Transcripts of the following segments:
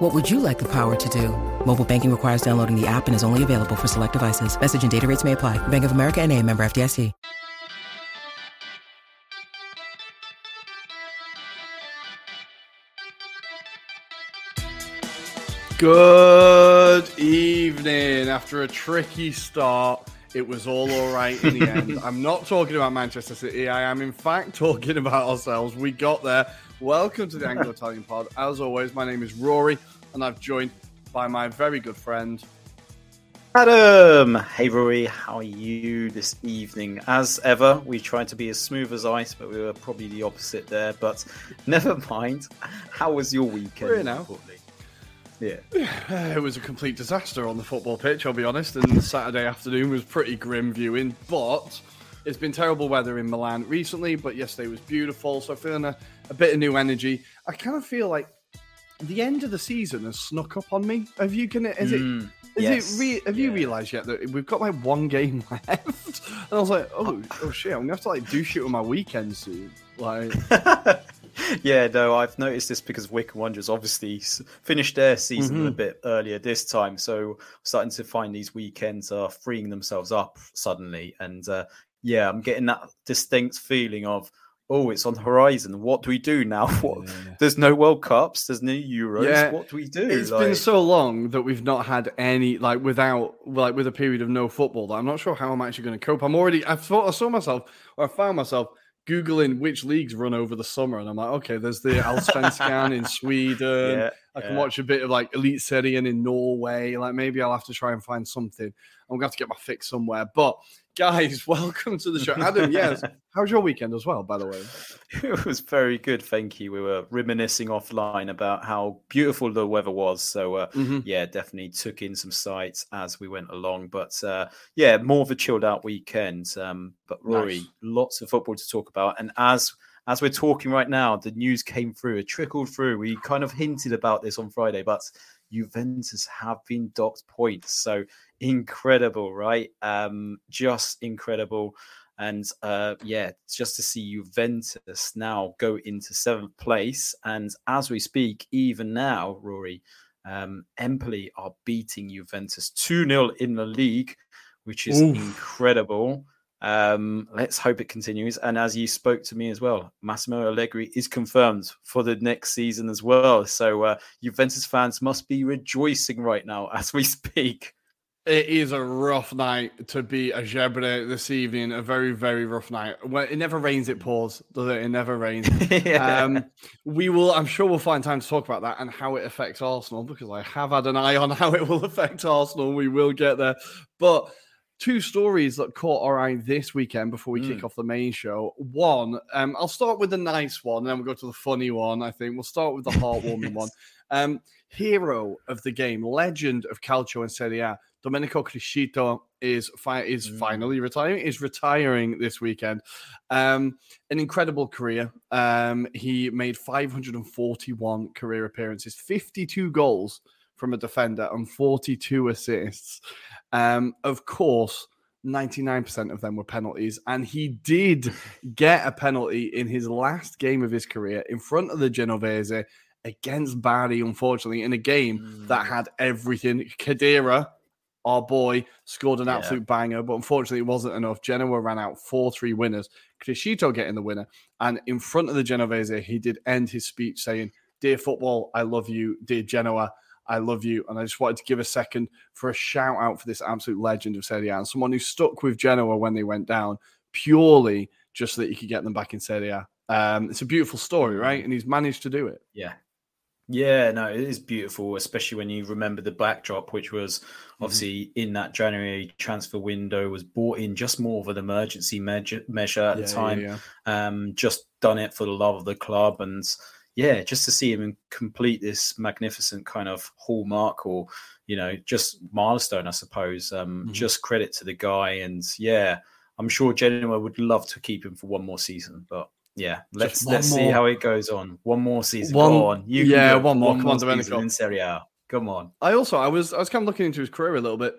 What would you like the power to do? Mobile banking requires downloading the app and is only available for select devices. Message and data rates may apply. Bank of America and a member FDIC. Good evening. After a tricky start, it was all all right in the end. I'm not talking about Manchester City. I am, in fact, talking about ourselves. We got there. Welcome to the Anglo Italian Pod. As always, my name is Rory, and I've joined by my very good friend. Adam! Hey Rory, how are you this evening? As ever, we tried to be as smooth as ice, but we were probably the opposite there. But never mind. How was your weekend? We're now. Yeah. It was a complete disaster on the football pitch, I'll be honest, and Saturday afternoon was pretty grim viewing, but it's been terrible weather in Milan recently, but yesterday was beautiful, so feeling a, a bit of new energy. I kind of feel like the end of the season has snuck up on me. Have you can is it Mm, is yes, it re- have you realised yet that we've got like one game left? And I was like, oh, oh shit, I'm gonna have to like do shit with my weekend soon. Like, yeah, no, I've noticed this because Wicker Wanderers obviously finished their season Mm-hmm. a bit earlier this time, so starting to find these weekends are freeing themselves up suddenly, and uh, yeah, I'm getting that distinct feeling of. Oh, it's on the horizon. What do we do now? What? There's no World Cups. There's no Euros. Yeah, what do we do? It's Like- been so long that we've not had any like without like with a period of no football that I'm not sure how I'm actually going to cope. I'm already I thought I saw myself or I found myself googling which leagues run over the summer, and I'm like, okay, there's the Allsvenskan in Sweden. Yeah, I can yeah. watch a bit of like Eliteserien in Norway. Like maybe I'll have to try and find something. I'm gonna have to get my fix somewhere. But guys, welcome to the show. Adam, yes, how was your weekend as well? By the way, It was very good, thank you. We were reminiscing offline about how beautiful the weather was. So, uh, Mhm. yeah, definitely took in some sights as we went along. But uh, yeah, more of a chilled out weekend. Um, but Rory, Nice. lots of football to talk about. And as as we're talking right now, the news came through, it trickled through. We kind of hinted about this on Friday, but Juventus have been docked points. So incredible, right? Um, just incredible. And uh, yeah, just to see Juventus now go into seventh place. And as we speak, even now, Rory, um, Empoli are beating Juventus 2 0 in the league, which is Oof. incredible. Um, let's hope it continues. And as you spoke to me as well, Massimo Allegri is confirmed for the next season as well. So uh, Juventus fans must be rejoicing right now as we speak. It is a rough night to be a Gebre this evening. A very, very rough night. Well, it never rains, it pours, does it? It never rains. Yeah. um, we will, I'm sure we'll find time to talk about that and how it affects Arsenal because I have had an eye on how it will affect Arsenal. We will get there. But two stories that caught our eye this weekend before we kick off the main show. One, um, I'll start with the nice one, and then we'll go to the funny one. I think we'll start with the heartwarming one. Um, hero of the game, legend of Calcio and Serie A, Domenico Criscito is fi- is finally retiring. Is retiring this weekend. Um, an incredible career. Um, he made 541 career appearances, 52 goals from a defender, and 42 assists. Um, of course, 99% of them were penalties, and he did get a penalty in his last game of his career in front of the Genovese against Bari, unfortunately, in a game that had everything. Kadira, our boy, scored an Yeah. absolute banger, but unfortunately, it wasn't enough. Genoa ran out 4 3 winners. Criscito getting the winner. And in front of the Genovese, he did end his speech saying, Dear football, I love you. Dear Genoa, I love you. And I just wanted to give a second for a shout out for this absolute legend of Serie A and someone who stuck with Genoa when they went down purely just so that he could get them back in Serie A. Um, it's a beautiful story, right? And he's managed to do it. Yeah. Yeah, no, it is beautiful, especially when you remember the backdrop, which was obviously in that January transfer window, was bought in just more of an emergency measure, measure at Yeah, the yeah, time. yeah. Um, just done it for the love of the club, and yeah, just to see him complete this magnificent kind of hallmark or you know just milestone, I suppose. Um, Mhm. Just credit to the guy, and yeah, I'm sure Genoa would love to keep him for one more season, but yeah, let's let's see how it goes on. One more season. One, Go on. You yeah, one more. One Come on, Domenico. In Serie A. Come on. I also I was I was kind of looking into his career a little bit.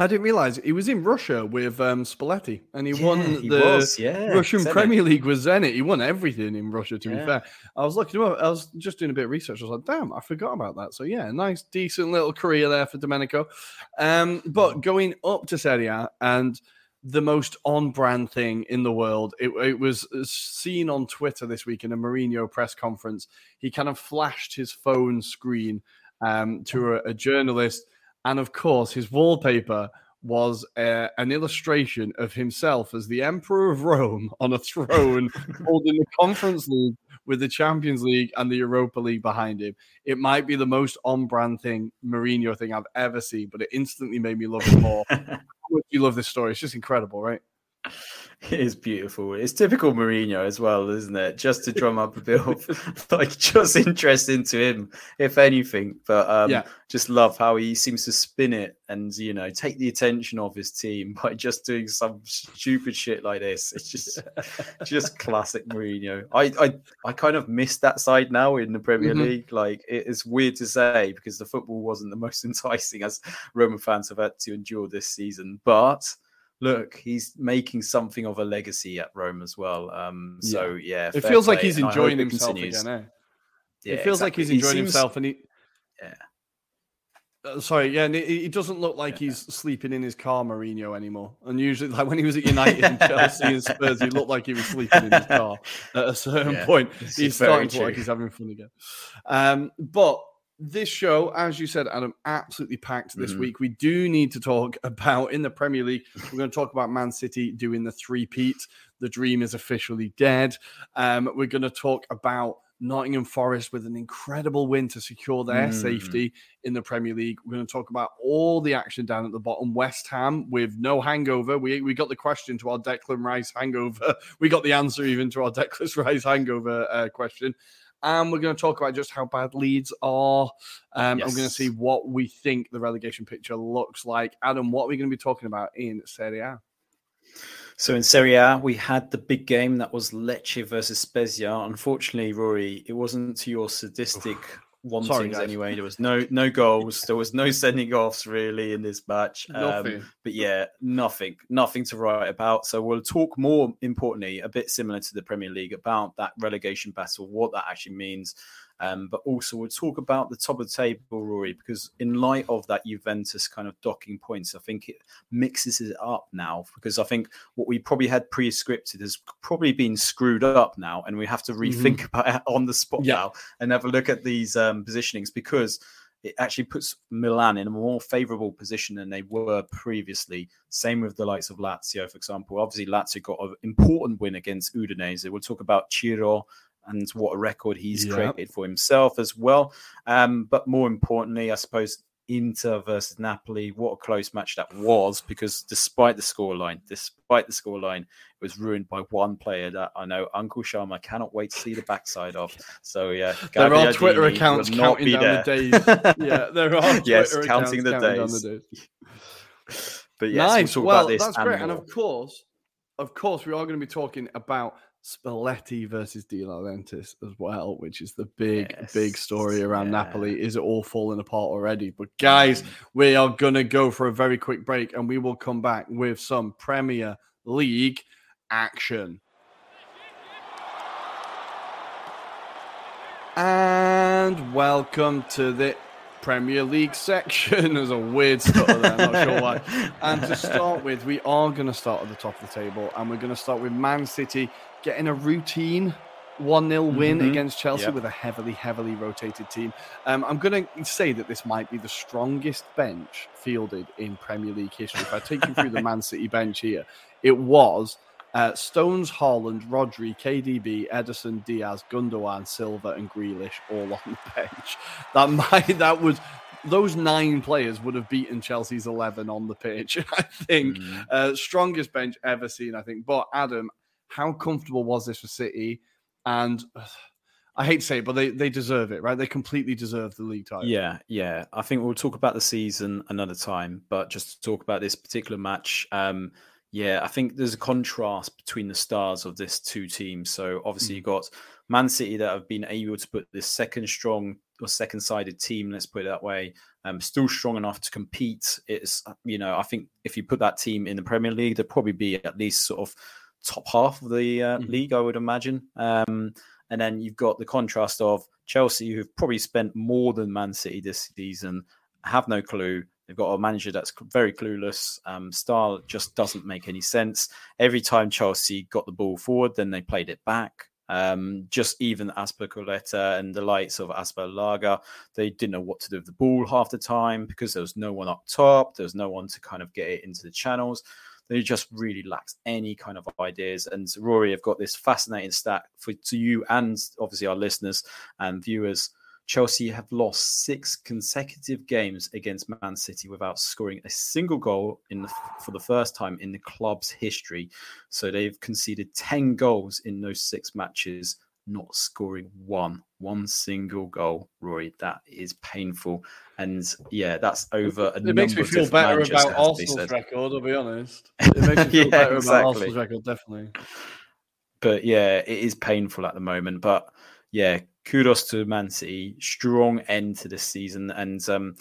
I didn't realize he was in Russia with um, Spalletti, and he yeah, won he the was, yeah. Russian Zenit. Premier League with Zenit. He won everything in Russia. To yeah. be fair, I was looking up. I was just doing a bit of research. I was like, "Damn, I forgot about that." So yeah, nice, decent little career there for Domenico. Um, but mm. going up to Serie A and the most on-brand thing in the world. It, it, was seen on Twitter this week in a Mourinho press conference. He kind of flashed his phone screen um, to a, a, journalist, and of course, his wallpaper was uh, an illustration of himself as the Emperor of Rome on a throne, holding the Conference League with the Champions League and the Europa League behind him. It might be the most on-brand thing, Mourinho thing I've ever seen, but it instantly made me love it more. you love this story? It's just incredible, right? It is beautiful. It's typical Mourinho as well, isn't it? Just to drum up a bit of like just interest into him, if anything. But um, yeah. just love how he seems to spin it and you know take the attention of his team by just doing some stupid shit like this. It's just just classic Mourinho. I, I I kind of miss that side now in the Premier mm-hmm. League. Like it is weird to say because the football wasn't the most enticing as Roman fans have had to endure this season, but look, he's making something of a legacy at Rome as well. Um, so yeah, it feels play. like he's enjoying himself again. Eh? Yeah, it feels exactly. like he's enjoying he seems... himself, and he yeah. Uh, sorry, yeah, and it, doesn't look like yeah. he's sleeping in his car, Mourinho, anymore. And usually, like when he was at United and Chelsea and Spurs, he looked like he was sleeping in his car. At a certain yeah, point, he's starting to look like he's having fun again. Um, but this show, as you said, Adam, absolutely packed this mm-hmm. week. We do need to talk about in the Premier League. We're going to talk about Man City doing the three-peat. The dream is officially dead. Um, we're going to talk about Nottingham Forest with an incredible win to secure their mm. safety in the Premier League. We're going to talk about all the action down at the bottom. West Ham with no hangover. We, we got the question to our Declan Rice hangover. We got the answer even to our Declan Rice hangover uh, question and we're going to talk about just how bad Leeds are. Um, yes. I'm going to see what we think the relegation picture looks like. Adam, what are we going to be talking about in Serie A? So in Serie A, we had the big game that was Lecce versus Spezia. Unfortunately, Rory, it wasn't to your sadistic wantings Sorry, anyway. There was no no goals. There was no sending offs really in this match. Um, but yeah, nothing, nothing to write about. So we'll talk more importantly, a bit similar to the Premier League, about that relegation battle, what that actually means. Um, but also, we'll talk about the top of the table, Rory, because in light of that Juventus kind of docking points, I think it mixes it up now. Because I think what we probably had pre scripted has probably been screwed up now, and we have to mm-hmm. rethink mm-hmm. about it on the spot yeah. now and have a look at these um, positionings because it actually puts Milan in a more favourable position than they were previously. Same with the likes of Lazio, for example. Obviously, Lazio got an important win against Udinese. We'll talk about Ciro and what a record he's yep. created for himself as well. Um, but more importantly, I suppose Inter versus Napoli, what a close match that was because despite the scoreline, despite the scoreline, it was ruined by one player that I know Uncle Sharma cannot wait to see the backside of. So yeah, there are Twitter accounts counting down there. the days. yeah, there are Twitter yes, counting the counting days. the days. but yes, nice. We'll, well that's great, and of course, of course, we are going to be talking about Spalletti versus De Laurentiis as well, which is the big, yes. big story around yeah. Napoli. Is it all falling apart already? But guys, mm. we are gonna go for a very quick break, and we will come back with some Premier League action. And welcome to the Premier League section. There's a weird stutter there, I'm not sure why. And to start with, we are going to start at the top of the table, and we're going to start with Man City getting a routine 1 0 win mm-hmm. against Chelsea yep. with a heavily, heavily rotated team. Um, I'm going to say that this might be the strongest bench fielded in Premier League history. If I take you through the Man City bench here, it was uh, Stones, Haaland, Rodri, KDB, Ederson, Dias, Gundogan, Silva, and Grealish all on the bench. That might that was those nine players would have beaten Chelsea's eleven on the pitch. I think mm. uh, strongest bench ever seen. I think. But Adam, how comfortable was this for City? And uh, I hate to say it, but they, they deserve it, right? They completely deserve the league title. Yeah, yeah. I think we'll talk about the season another time, but just to talk about this particular match, um, Yeah, I think there's a contrast between the stars of this two teams. So obviously Mm. you've got Man City that have been able to put this second strong or second sided team, let's put it that way, um, still strong enough to compete. It's you know, I think if you put that team in the Premier League, they'd probably be at least sort of top half of the uh, Mhm. league, I would imagine. Um, and then you've got the contrast of Chelsea, who've probably spent more than Man City this season, have no clue. They've got a manager that's very clueless. Um, style just doesn't make any sense. Every time Chelsea got the ball forward, then they played it back. Um, just even Azpilicueta and the likes of Asper Lager, they didn't know what to do with the ball half the time because there was no one up top. There was no one to kind of get it into the channels. They just really lacked any kind of ideas. And Rory have got this fascinating stat for to you and obviously our listeners and viewers. Chelsea have lost six consecutive games against Man City without scoring a single goal in the, for the first time in the club's history. So they've conceded 10 goals in those six matches, not scoring one, one single goal. Rory, that is painful. And yeah, that's over a It makes me feel better about be Arsenal's record. I'll be honest. It makes me feel Yeah, better exactly. about Arsenal's record, definitely. but yeah, it is painful at the moment. But yeah, kudos to Man City, strong end to this season, and um,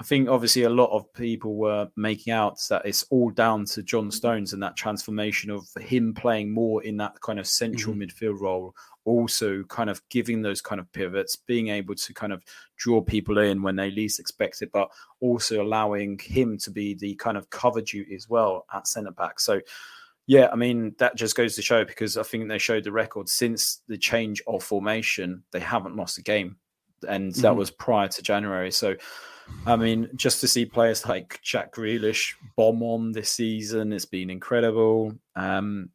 I think obviously a lot of people were making out that it's all down to John Stones and that transformation of him playing more in that kind of central midfield role, also kind of giving those kind of pivots, being able to kind of draw people in when they least expect it, but also allowing him to be the kind of cover duty as well at centre back. So yeah, I mean, that just goes to show because I think they showed the record since the change of formation, they haven't lost a game. And that Mhm. was prior to January. So, I mean, just to see players like Jack Grealish bomb on this season, it's been incredible. Um,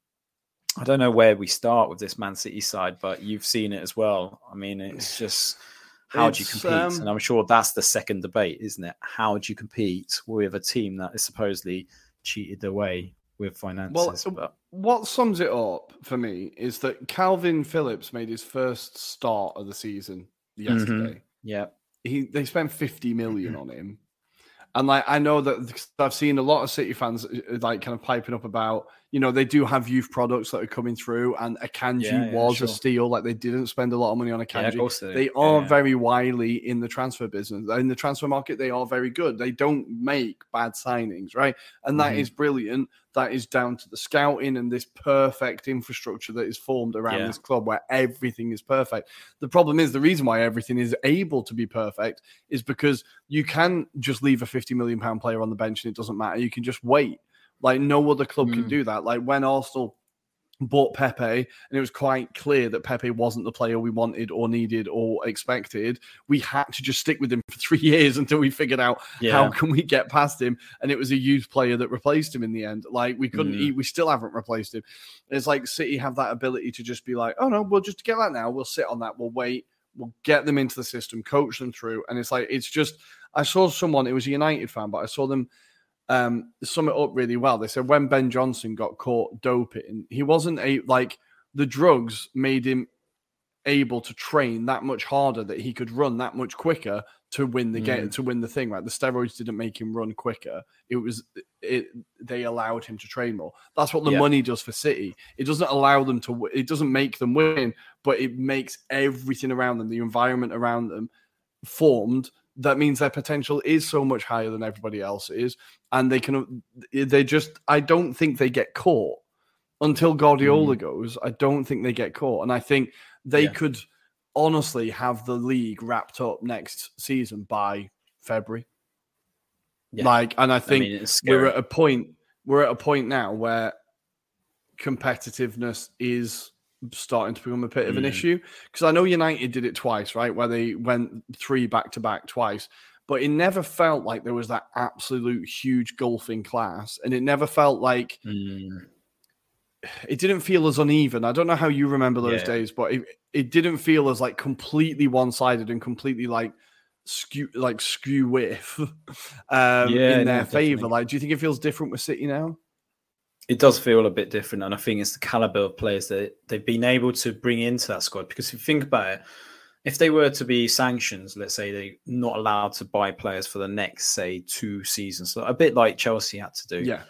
I don't know where we start with this Man City side, but you've seen it as well. I mean, it's just how do you compete? um, and I'm sure that's the second debate, isn't it? How do you compete with a team that is supposedly cheated their way with finances? but What sums it up for me is that Calvin Phillips made his first start of the season yesterday. yeah, He they spent 50 million on him. And like I know that I've seen a lot of City fans uh, like kind of piping up about, you know, they do have youth products that are coming through, and Akanji Yeah, yeah, was sure. a steal. Like they didn't spend a lot of money on yeah, of course they, Yeah, are yeah. very wily in the transfer business in the transfer market they are very good they don't make bad signings right and that Mhm. is brilliant that is down to the scouting and this perfect infrastructure that is formed around Yeah. this club where everything is perfect the problem is the reason why everything is able to be perfect is because you can just leave a 50 million pound player on the bench and it doesn't matter you can just wait like no other club can Mm. do that like when arsenal bought Pepe, and it was quite clear that Pepe wasn't the player we wanted or needed or expected. We had to just stick with him for three years until we figured out yeah. how can we get past him. And it was a youth player that replaced him in the end. Like we couldn't Mm. eat, we still haven't replaced him. It's like City have that ability to just be like, oh no, we'll just get that now. We'll sit on that. We'll wait. We'll get them into the system, coach them through. And it's like it's just. I saw someone. It was a United fan, but I saw them um, sum it up really well. They said when Ben Johnson got caught doping, he wasn't a like the drugs made him able to train that much harder that he could run that much quicker to win the game Mm. to win the thing right the steroids didn't make him run quicker it was it they allowed him to train more that's what the Yeah. money does for city it doesn't allow them to it doesn't make them win but it makes everything around them the environment around them formed that means their potential is so much higher than everybody else is and they can they just i don't think they get caught until guardiola mm. goes i don't think they get caught and i think they Yeah. could honestly have the league wrapped up next season by february Yeah. like and i I think mean, we're at a point we're at a point now where competitiveness is starting to become a bit of an Mm. issue because I know United did it twice, right? Where they went three back to back twice, but it never felt like there was that absolute huge golfing class, and it never felt like Mm, it didn't feel as uneven. I don't know how you remember those Yeah. days, but it, it didn't feel as like completely one sided and completely like skew like skew with um Yeah, in no, their favor. definitely. Like, do you think it feels different with City now? It does feel a bit different, and I think it's the caliber of players that they've been able to bring into that squad. Because if you think about it, if they were to be sanctions, let's say they're not allowed to buy players for the next, say, two seasons, so a bit like Chelsea had to do. Yeah.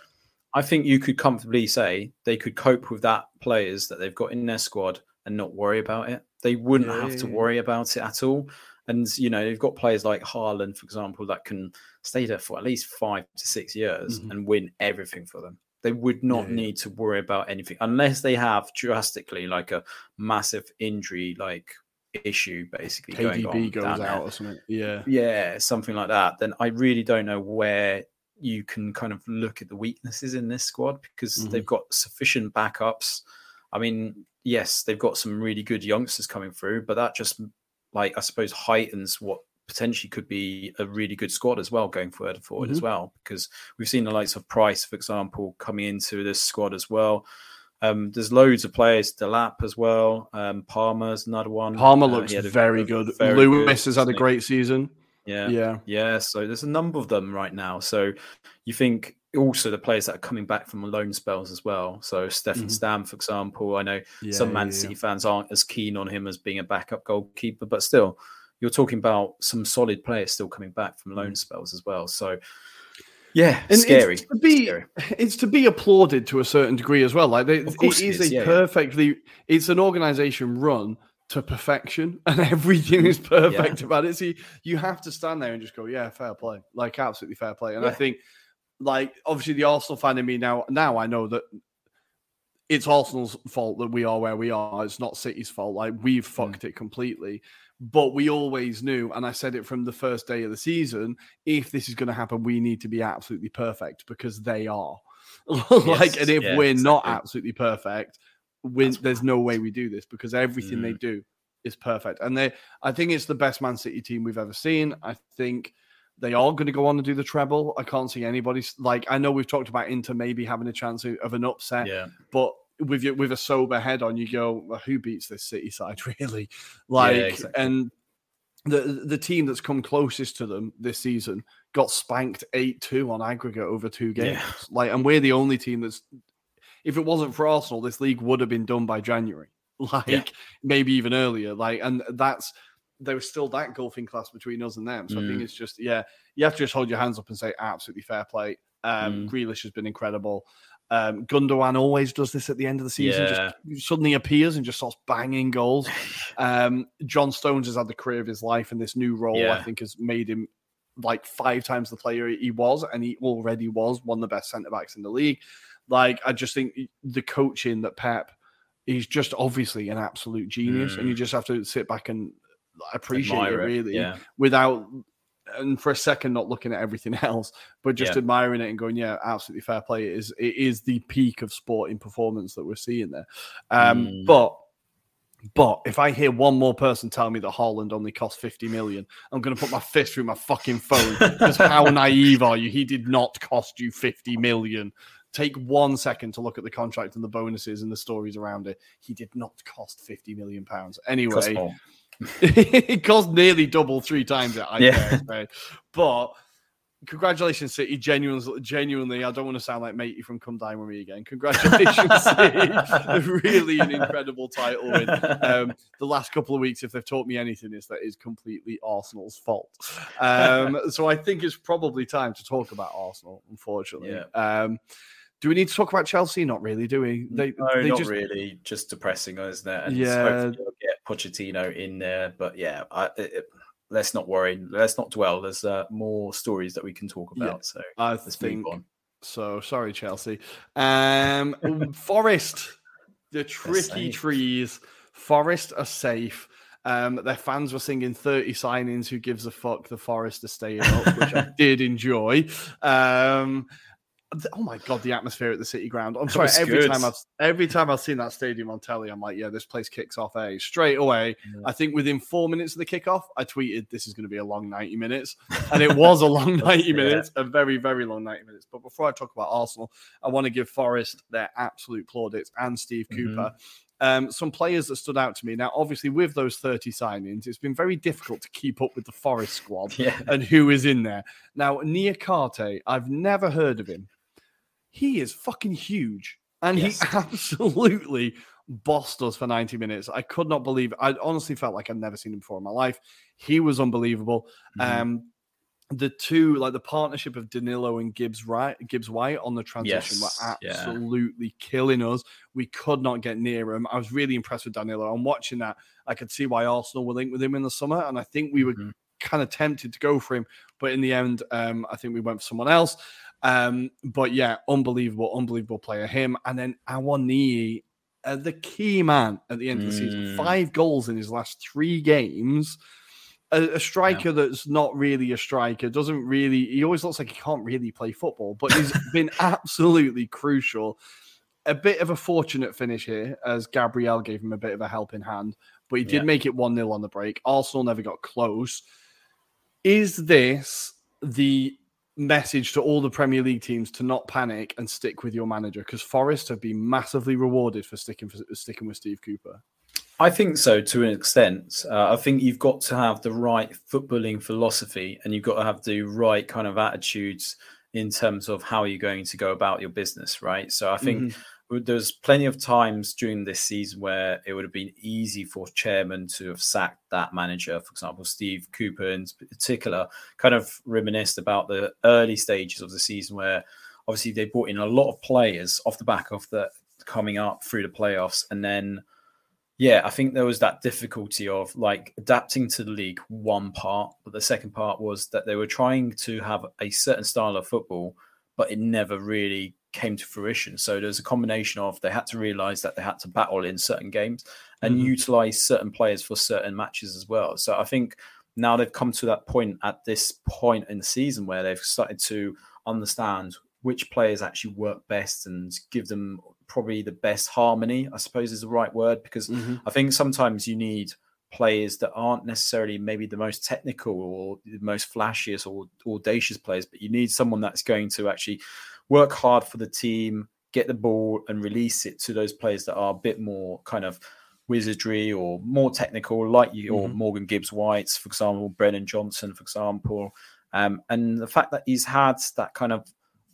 I think you could comfortably say they could cope with that players that they've got in their squad and not worry about it. They wouldn't Yeah, have yeah, to yeah. worry about it at all. And you know, you've got players like Haaland, for example, that can stay there for at least five to six years Mhm. and win everything for them. They would not Yeah, need to worry about anything unless they have drastically like a massive injury like issue basically going KDB goes down there out or something. Yeah. yeah, something like that, then I really don't know where you can kind of look at the weaknesses in this squad because Mhm. they've got sufficient backups. I mean, yes, they've got some really good youngsters coming through, but that just like I suppose heightens what potentially could be a really good squad as well going forward forward as Mhm. well because we've seen the likes of Price, for example, coming into this squad as well. Um, there's loads of players, Delap as well. Um, Palmer's another one. Palmer Uh, looks very a good. very Lewis good has had a great season. Yeah. Yeah. Yeah, so there's a number of them right now. So you think also the players that are coming back from loan spells as well. So Stefan Mhm. Stam, for example, I know Yeah, some yeah, Man yeah. City fans aren't as keen on him as being a backup goalkeeper, but still, you're talking about some solid players still coming back from loan spells as well. So yeah, Mm. And scary. It's to be scary. it's to be applauded to a certain degree as well. Like they, of it, it is, a yeah, yeah. perfectly. It's an organization run to perfection, and everything is perfect about it. So you, you have to stand there and just go, "Yeah, fair play," like absolutely fair play. And I think, like obviously, the Arsenal fan in me now. Now I know that it's Arsenal's fault that we are where we are. It's not City's fault. Like we've fucked it completely. But we always knew, and I said it from the first day of the season if this is going to happen, we need to be absolutely perfect because they are. like, Yes, and if yeah, we're not absolutely perfect, we, there's no way we do this because everything they Mm. do is perfect. And they, I think it's the best Man City team we've ever seen. I think they are going to go on and do the treble. I can't see anybody like. I know we've talked about Inter maybe having a chance of an upset, Yeah. but with your, with a sober head on, you go, well, who beats this City side really? Like, exactly. and the the team that's come closest to them this season got spanked eight two on aggregate over two games. Yeah. Like, and we're the only team that's. If it wasn't for Arsenal, this league would have been done by January, like maybe even earlier. Like, and that's there was still that golfing class between us and them. So I think Mm. it's just yeah, you have to just hold your hands up and say absolutely fair play. Um, Mm. Grealish has been incredible. Um, Gundogan always does this at the end of the season. Just suddenly appears and just starts banging goals. Um, John Stones has had the career of his life, and this new role I think has made him like five times the player he was, and he already was one of the best centre backs in the league. Like I just think the coaching that Pep, he's just obviously an absolute genius, and you just have to sit back and appreciate Admire it really Yeah. without and for a second not looking at everything else but just Yeah. admiring it and going yeah absolutely fair play it is it is the peak of sporting performance that we're seeing there um Mm. but but if I hear one more person tell me that Haaland only cost 50 million, I'm going to put my fist through my fucking phone. Because how naive are you? He did not cost you 50 million. Take one second to look at the contract and the bonuses and the stories around it. He did not cost 50 million pounds. Anyway. it cost nearly double three times it. I Yeah. say. But congratulations, City. Genuinely, genuinely, I don't want to sound like matey from Come Dine With Me again. Congratulations, City. really an incredible title win. Um, the last couple of weeks, if they've taught me anything, is that is completely Arsenal's fault. Um, so I think it's probably time to talk about Arsenal, unfortunately. Yeah. Um, do we need to talk about Chelsea? Not really, do we? They, no, they not just, really. Just depressing, isn't it? And Yeah. hopefully you'll get Pochettino in there. But yeah, I, it, let's not worry. Let's not dwell. There's uh, more stories that we can talk Yeah. about. So I let's think move on. So sorry, Chelsea. Um, Forest, the tricky trees. Forest are safe. Um, their fans were singing 30 signings. Who gives a fuck? The Forest are staying up, which I did enjoy. Um, oh my god, the atmosphere at the City Ground. I'm That sorry. Every good. time I've every time I've seen that stadium on telly, I'm like, yeah, this place kicks off. A straight away. Yeah. I think within four minutes of the kickoff, I tweeted, "This is going to be a long 90 minutes," and it was a long 90 Yeah. minutes, a very, very long 90 minutes. But before I talk about Arsenal, I want to give Forest their absolute plaudits and Steve Mhm. Cooper. Um, some players that stood out to me. Now, obviously, with those 30 signings, it's been very difficult to keep up with the Forest squad Yeah. and who is in there. Now, Niakhaté, I've never heard of him. He is fucking huge. And Yes. he absolutely bossed us for 90 minutes. I could not believe I honestly felt like I'd never seen him before in my life. He was unbelievable. Mhm. Um, the two like the partnership of Danilo and Gibbs right Gibbs White on the transition Yes, were yeah. absolutely killing us. We could not get near him. I was really impressed with Danilo. I'm watching that. I could see why Arsenal were linked with him in the summer, and I think we were Mhm. kind of tempted to go for him, but in the end, um, I think we went for someone else. Um, but yeah, unbelievable, unbelievable player. Him and then Awoniyi, uh, the key man at the end of the season. Mm. Five goals in his last three games. A, a striker that's not really a striker doesn't really. He always looks like he can't really play football, but he's been absolutely crucial. A bit of a fortunate finish here, as Gabriel gave him a bit of a helping hand, but he did Yeah. make it 1 0 on the break. Arsenal never got close. Is this the message to all the Premier League teams to not panic and stick with your manager? Because Forest have been massively rewarded for sticking for sticking with Steve Cooper. I think so to an extent. Uh, I think you've got to have the right footballing philosophy and you've got to have the right kind of attitudes in terms of how you're going to go about your business, right? So I think there's plenty of times during this season where it would have been easy for chairman to have sacked that manager. For example, Steve Cooper in particular kind of reminisced about the early stages of the season where obviously they brought in a lot of players off the back of the coming up through the playoffs and then yeah, I think there was that difficulty of like adapting to the league, one part, but the second part was that they were trying to have a certain style of football, but it never really came to fruition. So there's a combination of they had to realize that they had to battle in certain games and Mhm. utilize certain players for certain matches as well. So I think now they've come to that point at this point in the season where they've started to understand which players actually work best and give them probably the best harmony, I suppose is the right word, because I think sometimes you need players that aren't necessarily maybe the most technical or the most flashiest or audacious players, but you need someone that's going to actually work hard for the team, get the ball and release it to those players that are a bit more kind of wizardry or more technical, like you or Mhm. Morgan Gibbs Whites, for example, Brennan Johnson, for example. Um, and the fact that he's had that kind of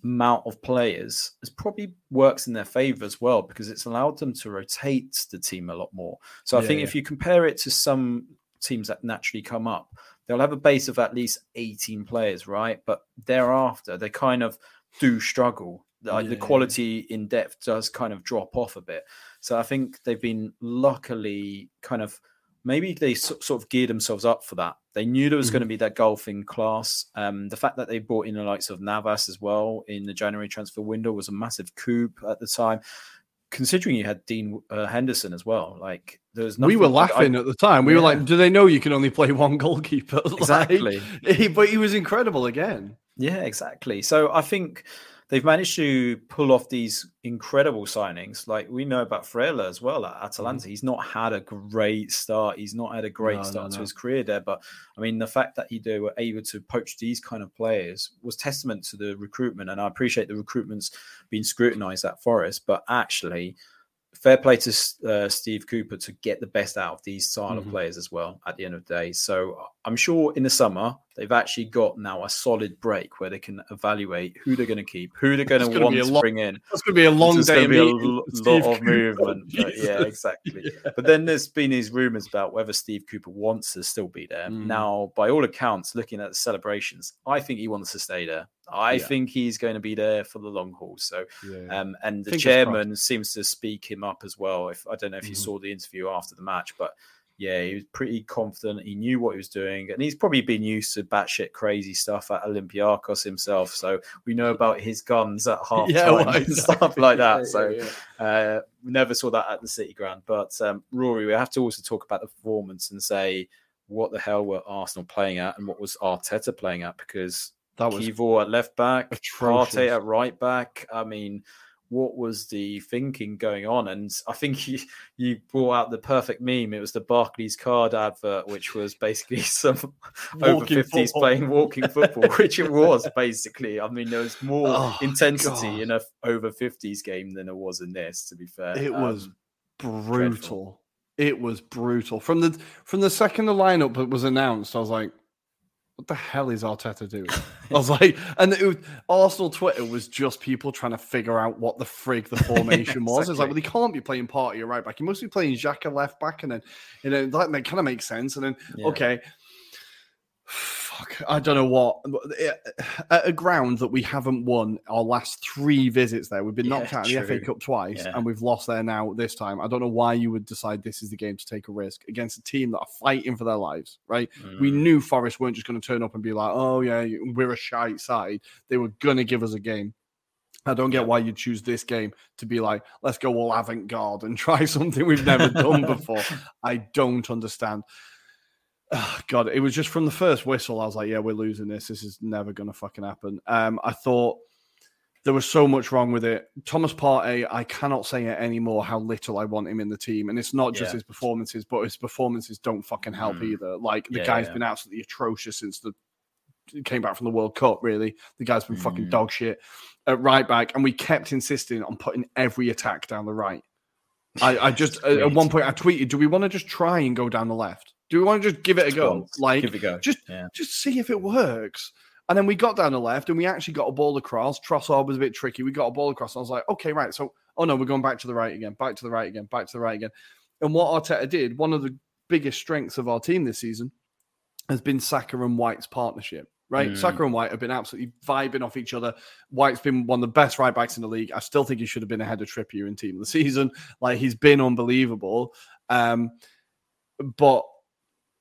amount of players has probably works in their favor as well because it's allowed them to rotate the team a lot more. So I Yeah, think yeah. if you compare it to some teams that naturally come up, they'll have a base of at least 18 players, right? But thereafter, they kind of do struggle. Like the Yeah. quality in depth does kind of drop off a bit. So I think they've been luckily kind of maybe they so- sort of geared themselves up for that. They knew there was going to be that golfing class. Um, the fact that they brought in the likes of Navas as well in the January transfer window was a massive coup at the time. Considering you had Dean uh, Henderson as well, like there was we were like, I- laughing at the time. We were like, "Do they know you can only play one goalkeeper?" Like, Exactly. he- but he was incredible again. Yeah, exactly. So I think they've managed to pull off these incredible signings. Like we know about Freuler as well at Atalanta. He's not had a great start. He's not had a great Mm-hmm. No, no, start to his career there. But I mean, the fact that he they were able to poach these kind of players was testament to the recruitment. And I appreciate the recruitment's been scrutinized at Forest, but actually. Fair play to uh, Steve Cooper to get the best out of these style of Mhm. players as well at the end of the day. So I'm sure in the summer they've actually got now a solid break where they can evaluate who they're going to keep, who they're going to want to bring in. That's going to be a long There's day. going to be a meeting lo- with Steve lot of movement. but yeah, exactly. Yeah. But then there's been these rumors about whether Steve Cooper wants to still be there. Mm. Now, by all accounts, looking at the celebrations, I think he wants to stay there. I Yeah. think he's going to be there for the long haul. So, Yeah. um, and the Fingers chairman seems to speak him up as well. If I don't know if you Mhm. saw the interview after the match, but yeah, he was pretty confident. He knew what he was doing, and he's probably been used to batshit crazy stuff at Olympiacos himself. So we know about his guns at half Yeah, time well, and exactly. stuff like that. Yeah, so yeah, uh, we never saw that at the City Ground. But um, Rory, we have to also talk about the performance and say what the hell were Arsenal playing at and what was Arteta playing at because that was Kiwior at left back, atrocious. At right back. I mean, what was the thinking going on? And I think you, you brought out the perfect meme. It was the Barclays card advert, which was basically some over 50s football. playing walking football, which it was basically. I mean, there was more Oh, intensity God. in a over 50s game than there was in this, to be fair. It was Um, brutal. It was brutal from the from the second the lineup was announced. I was like, "What the hell is Arteta doing?" I was like, and it was, Arsenal Twitter was just people trying to figure out what the frig the formation was. It's like, well, he can't be playing Partey at right back. He must be playing Xhaka left back, and then you know that, that kind of makes sense. And then yeah. okay, I don't know what at a ground that we haven't won our last three visits there. We've been Yeah, knocked out of the FA. Cup twice, Yeah. and we've lost there now this time. I don't know why you would decide this is the game to take a risk against a team that are fighting for their lives. Right? We Mm. knew Forest weren't just going to turn up and be like, "Oh yeah, we're a shite side." They were going to give us a game. I don't get why you choose this game to be like, let's go all avant garde and try something we've never done before. I don't understand. Ah, God, it was just from the first whistle. I was like, yeah, we're losing this. This is never going to fucking happen. Um, I thought there was so much wrong with it. Thomas Partey, I cannot say it anymore how little I want him in the team. And it's not just Yeah. his performances, but his performances don't fucking help Mm. either. Like the Yeah, guy's yeah. been absolutely atrocious since the came back from the World Cup, really. The guy's been fucking Mm. dog shit at right back, and we kept insisting on putting every attack down the right. I, I just at one point I tweeted, "Do we want to just try and go down the left? Do we want to just give it a go? Like, give it a go. just Yeah. just see if it works." And then we got down the left, and we actually got a ball across. Trossard was a bit tricky. We got a ball across. And I was like, "Okay, right." So, oh no, we're going back to the right again, back to the right again, back to the right again. And what Arteta did, one of the biggest strengths of our team this season, has been Saka and White's partnership. Right, Mm. Saka and White have been absolutely vibing off each other. White's been one of the best right backs in the league. I still think he should have been ahead of Trippier in team of the season. Like he's been unbelievable. Um, but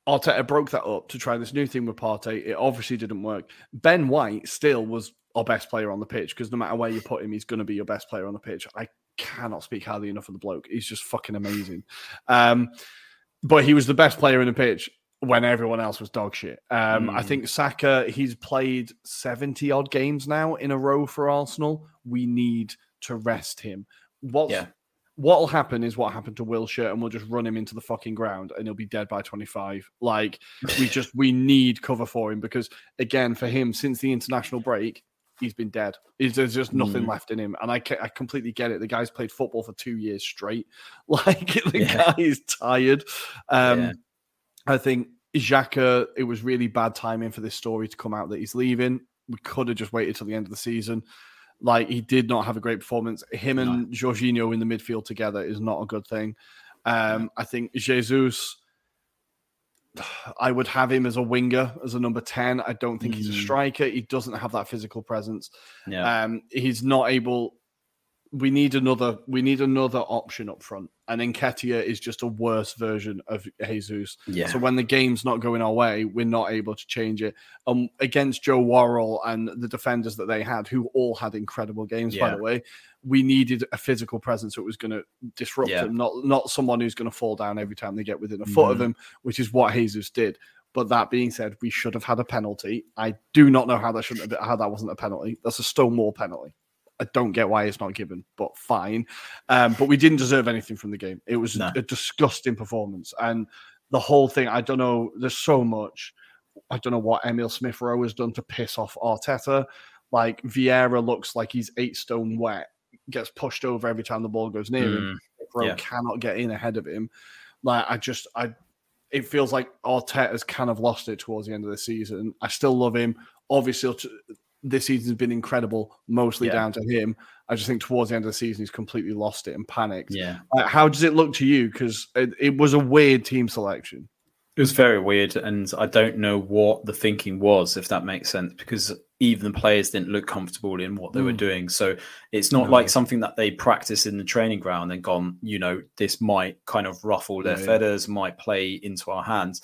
Arteta broke that up to try this new thing with Partey. It obviously didn't work. Ben White still was our best player on the pitch because no matter where you put him, he's going to be your best player on the pitch. I cannot speak highly enough of the bloke. He's just fucking amazing. Um, but he was the best player in the pitch when everyone else was dog shit. Um, I Mm. think Saka, he's played 70 odd games now in a row for Arsenal. We need to rest him. What's, Yeah. What'll happen is what happened to Wilshere, and we'll just run him into the fucking ground and he'll be dead by 25. Like, we just, we need cover for him because, again, for him, since the international break, he's been dead. There's just nothing Mm. left in him. And I, I completely get it. The guy's played football for two years straight. Like, the Yeah. guy is tired. Um, Yeah. I think Xhaka, it was really bad timing for this story to come out that he's leaving. We could have just waited till the end of the season. Like he did not have a great performance. Him and Jorginho in the midfield together is not a good thing. Um, I think Jesus, I would have him as a winger, as a number 10. I don't think he's a Mm. striker. He doesn't have that physical presence. Yeah. Um, he's not able. We need another. We need another option up front, and Nketiah is just a worse version of Jesus. yeah. So when the game's not going our way, we're not able to change it. Um, against Joe Worrall and the defenders that they had, who all had incredible games, by the way, we needed a physical presence that was going to disrupt Yeah. them, not not someone who's going to fall down every time they get within a foot of Mhm. him, which is what Jesus did. But that being said, we should have had a penalty. I do not know how that shouldn't have been, how that wasn't a penalty. That's a Stonewall penalty. I don't get why it's not given, but fine. Um, but we didn't deserve anything from the game. It was No. a disgusting performance, and the whole thing. I don't know. There's so much. I don't know what Emile Smith Rowe has done to piss off Arteta. Like Vieira looks like he's eight stone wet, gets pushed over every time the ball goes near him. Mm, Rowe yeah. cannot get in ahead of him. Like I just I it feels like Arteta's kind of lost it towards the end of the season. I still love him. Obviously this season's been incredible, mostly Yeah. down to him. I just think towards the end of the season he's completely lost it and panicked. yeah. Like, how does it look to you? Because it, it was a weird team selection. It was very weird, and I don't know what the thinking was, if that makes sense, because even the players didn't look comfortable in what they were Mm. doing. So it's not No. like something that they practice in the training ground and gone, you know, this might kind of ruffle their Yeah, yeah. feathers, might play into our hands.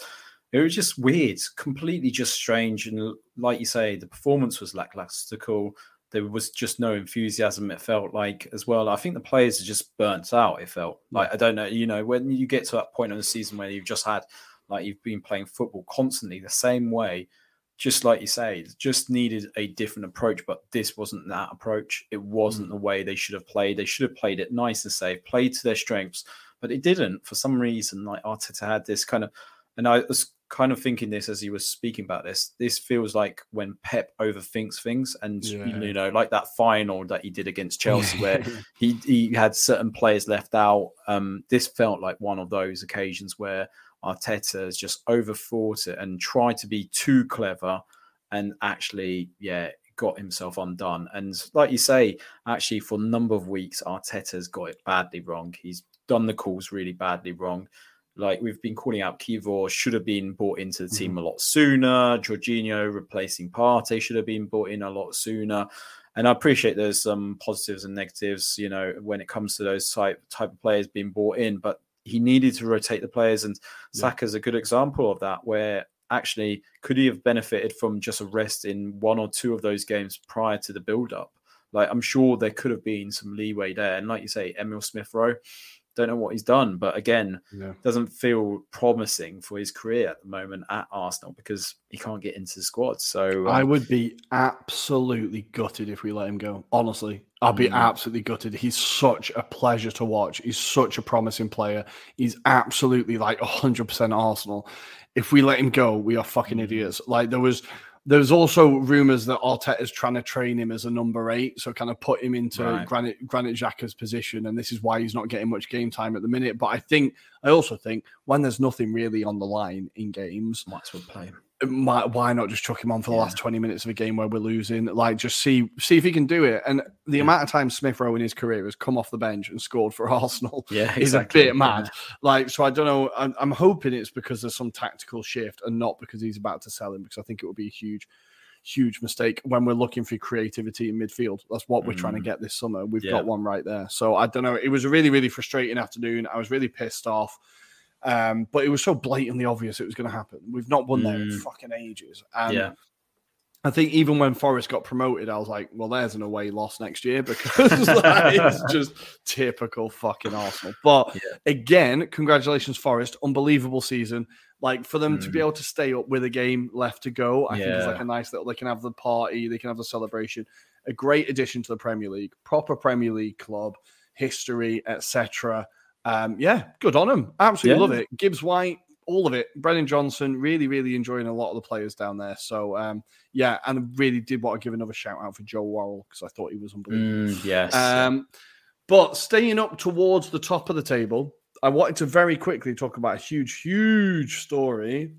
It was just weird, completely just strange. And like you say, the performance was lackluster. There was just no enthusiasm. It felt like as well. I think the players are just burnt out. It felt like I don't know. You know, when you get to that point in the season where you've just had like you've been playing football constantly the same way just like you say just needed a different approach but this wasn't that approach it wasn't hmm. the way they should have played they should have played it nice and safe played to their strengths but it didn't for some reason like arteta had this kind of and i was kind of thinking this as he was speaking about this this feels like when pep overthinks things and Yeah. you know like that final that he did against chelsea where he he had certain players left out. Um, this felt like one of those occasions where Arteta has just overthought it and tried to be too clever, and actually, yeah, got himself undone. And like you say, actually, for a number of weeks, Arteta's got it badly wrong. He's done the calls really badly wrong. Like we've been calling out Kiwior should have been brought into the team mm-hmm. a lot sooner. Jorginho replacing Partey should have been brought in a lot sooner. And I appreciate there's some positives and negatives, you know, when it comes to those type type of players being brought in. But he needed to rotate the players, and yeah. Saka's a good example of that, where actually could he have benefited from just a rest in one or two of those games prior to the build up? Like I'm sure there could have been some leeway there. And like you say, Emile Smith Rowe, don't know what he's done, but again, yeah. doesn't feel promising for his career at the moment at Arsenal because he can't get into the squad. So uh, I would be absolutely gutted if we let him go. Honestly, I'd be mm. absolutely gutted. He's such a pleasure to watch. He's such a promising player. He's absolutely like 100% Arsenal. If we let him go, we are fucking mm. idiots. Like there was there's also rumours that Arteta is trying to train him as a number eight, so kind of put him into right. Granit Granit Xhaka's position, and this is why he's not getting much game time at the minute. But I think I also think when there's nothing really on the line in games, might as well play him why not just chuck him on for the yeah. last 20 minutes of a game where we're losing? Like, just see see if he can do it. And the yeah. amount of time Smith Rowe in his career has come off the bench and scored for Arsenal yeah, is exactly. a bit mad. Yeah. Like, so I don't know. I'm, I'm, hoping it's because there's some tactical shift and not because he's about to sell him, because I think it would be a huge, huge mistake when we're looking for creativity in midfield. That's what we're mm. trying to mm. get this summer. We've got one right there. So I don't know. It was a really, really frustrating afternoon. I was really pissed off. Um, but it was so blatantly obvious it was going to happen. We've not won there in mm. fucking ages. And yeah. I think even when Forest got promoted, I was like, well, there's an away loss next year because like, it's just typical fucking Arsenal. But yeah. again, congratulations, Forest. Unbelievable season. Like for them mm. to be mm. able to stay up with a game left to go, I yeah. think it's like a nice little, they can have the party, they can have the celebration. A great addition to the Premier League, proper Premier League club, history, etc um, yeah, good on him. Absolutely yeah. love it. Gibbs White, all of it. Brennan Johnson, really, really enjoying a lot of the players down there. So, um, yeah, and really did want to give another shout out for Joe Worrall because I thought he was unbelievable. Mm, yes. Um, but staying up towards the top of the table, I wanted to very quickly talk about a huge, huge story.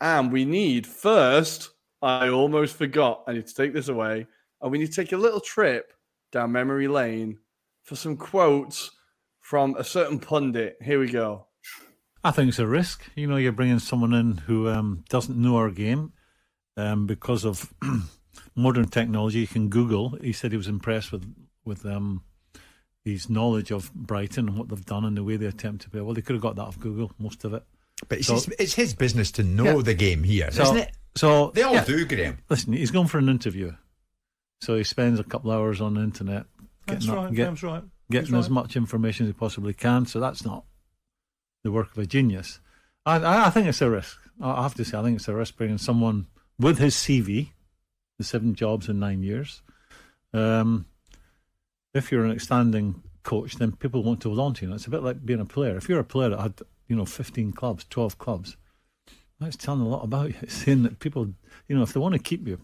And we need first, I almost forgot, I need to take this away. And we need to take a little trip down memory lane for some quotes from a certain pundit. Here we go. I think it's a risk. You know, you're bringing someone in who um, doesn't know our game um, because of modern technology. You can Google. He said he was impressed with with um, his knowledge of Brighton and what they've done and the way they attempt to play. Well, they could have got that off Google, most of it. But it's, so, his, it's his business to know yeah. the game here, so, isn't it? So they all yeah. do, Graham. Listen, he's going for an interview, so he spends a couple hours on the internet. That's right. Get, Graham's right getting as much information as he possibly can. So that's not the work of a genius. I, I think it's a risk. I have to say, I think it's a risk bringing someone with his CV, the seven jobs in nine years. Um, if you're an outstanding coach, then people want to hold on to you. It's a bit like being a player. If you're a player that had, you know, 15 clubs, 12 clubs, that's telling a lot about you. It's saying that people, you know, if they want to keep you,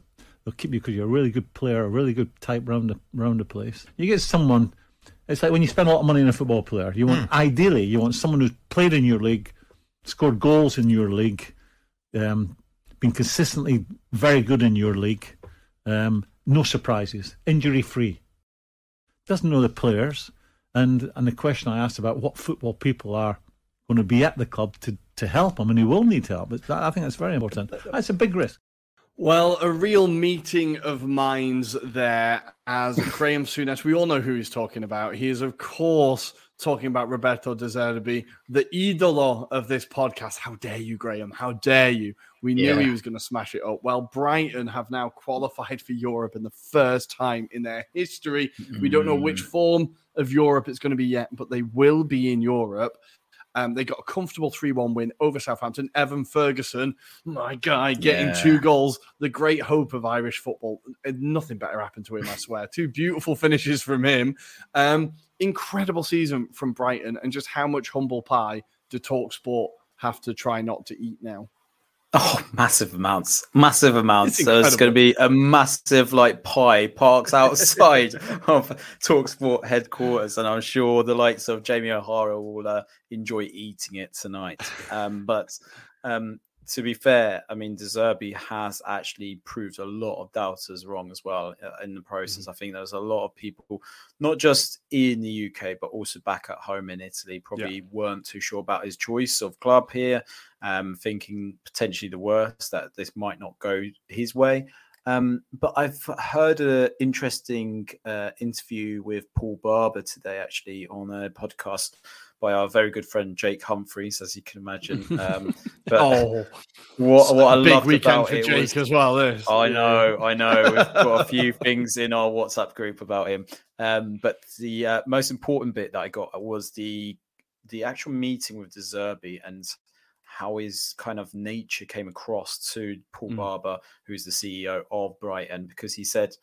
they'll keep you because you're a really good player, a really good type round the, round the place. You get someone it's like when you spend a lot of money on a football player. You want, mm. ideally, you want someone who's played in your league, scored goals in your league, um, been consistently very good in your league, um, no surprises, injury free. Doesn't know the players, and and the question I asked about what football people are going to be at the club to to help him, and he will need help. I think that's very important. That's a big risk. Well, a real meeting of minds there as Graham Souness. We all know who he's talking about. He is, of course, talking about Roberto De Zerbi, the idolo of this podcast. How dare you, Graham? How dare you? We knew yeah. he was going to smash it up. Well, Brighton have now qualified for Europe in the first time in their history. Mm. We don't know which mm. form of Europe it's going to be yet, but they will be in Europe. Um, they got a comfortable 3 1 win over Southampton. Evan Ferguson, my guy, getting yeah. two goals, the great hope of Irish football. Nothing better happened to him, I swear. two beautiful finishes from him. Um, incredible season from Brighton, and just how much humble pie do Talk Sport have to try not to eat now? Oh, massive amounts, massive amounts. It's so it's going to be a massive like pie parks outside of Talksport headquarters, and I'm sure the likes of Jamie O'Hara will uh, enjoy eating it tonight. Um, but um, to be fair, I mean, De Zerbi has actually proved a lot of doubters wrong as well uh, in the process. Mm-hmm. I think there's a lot of people, not just in the UK, but also back at home in Italy, probably yeah. weren't too sure about his choice of club here, um, thinking potentially the worst, that this might not go his way. Um, but I've heard an interesting uh, interview with Paul Barber today, actually, on a podcast by our very good friend Jake Humphreys, as you can imagine. Um, but oh, what, what I big loved weekend about for Jake was, as well. This. I know, I know. We've got a few things in our WhatsApp group about him. Um, but the uh, most important bit that I got was the the actual meeting with De Zerbi and how his kind of nature came across to Paul mm. Barber, who's the CEO of Brighton, because he said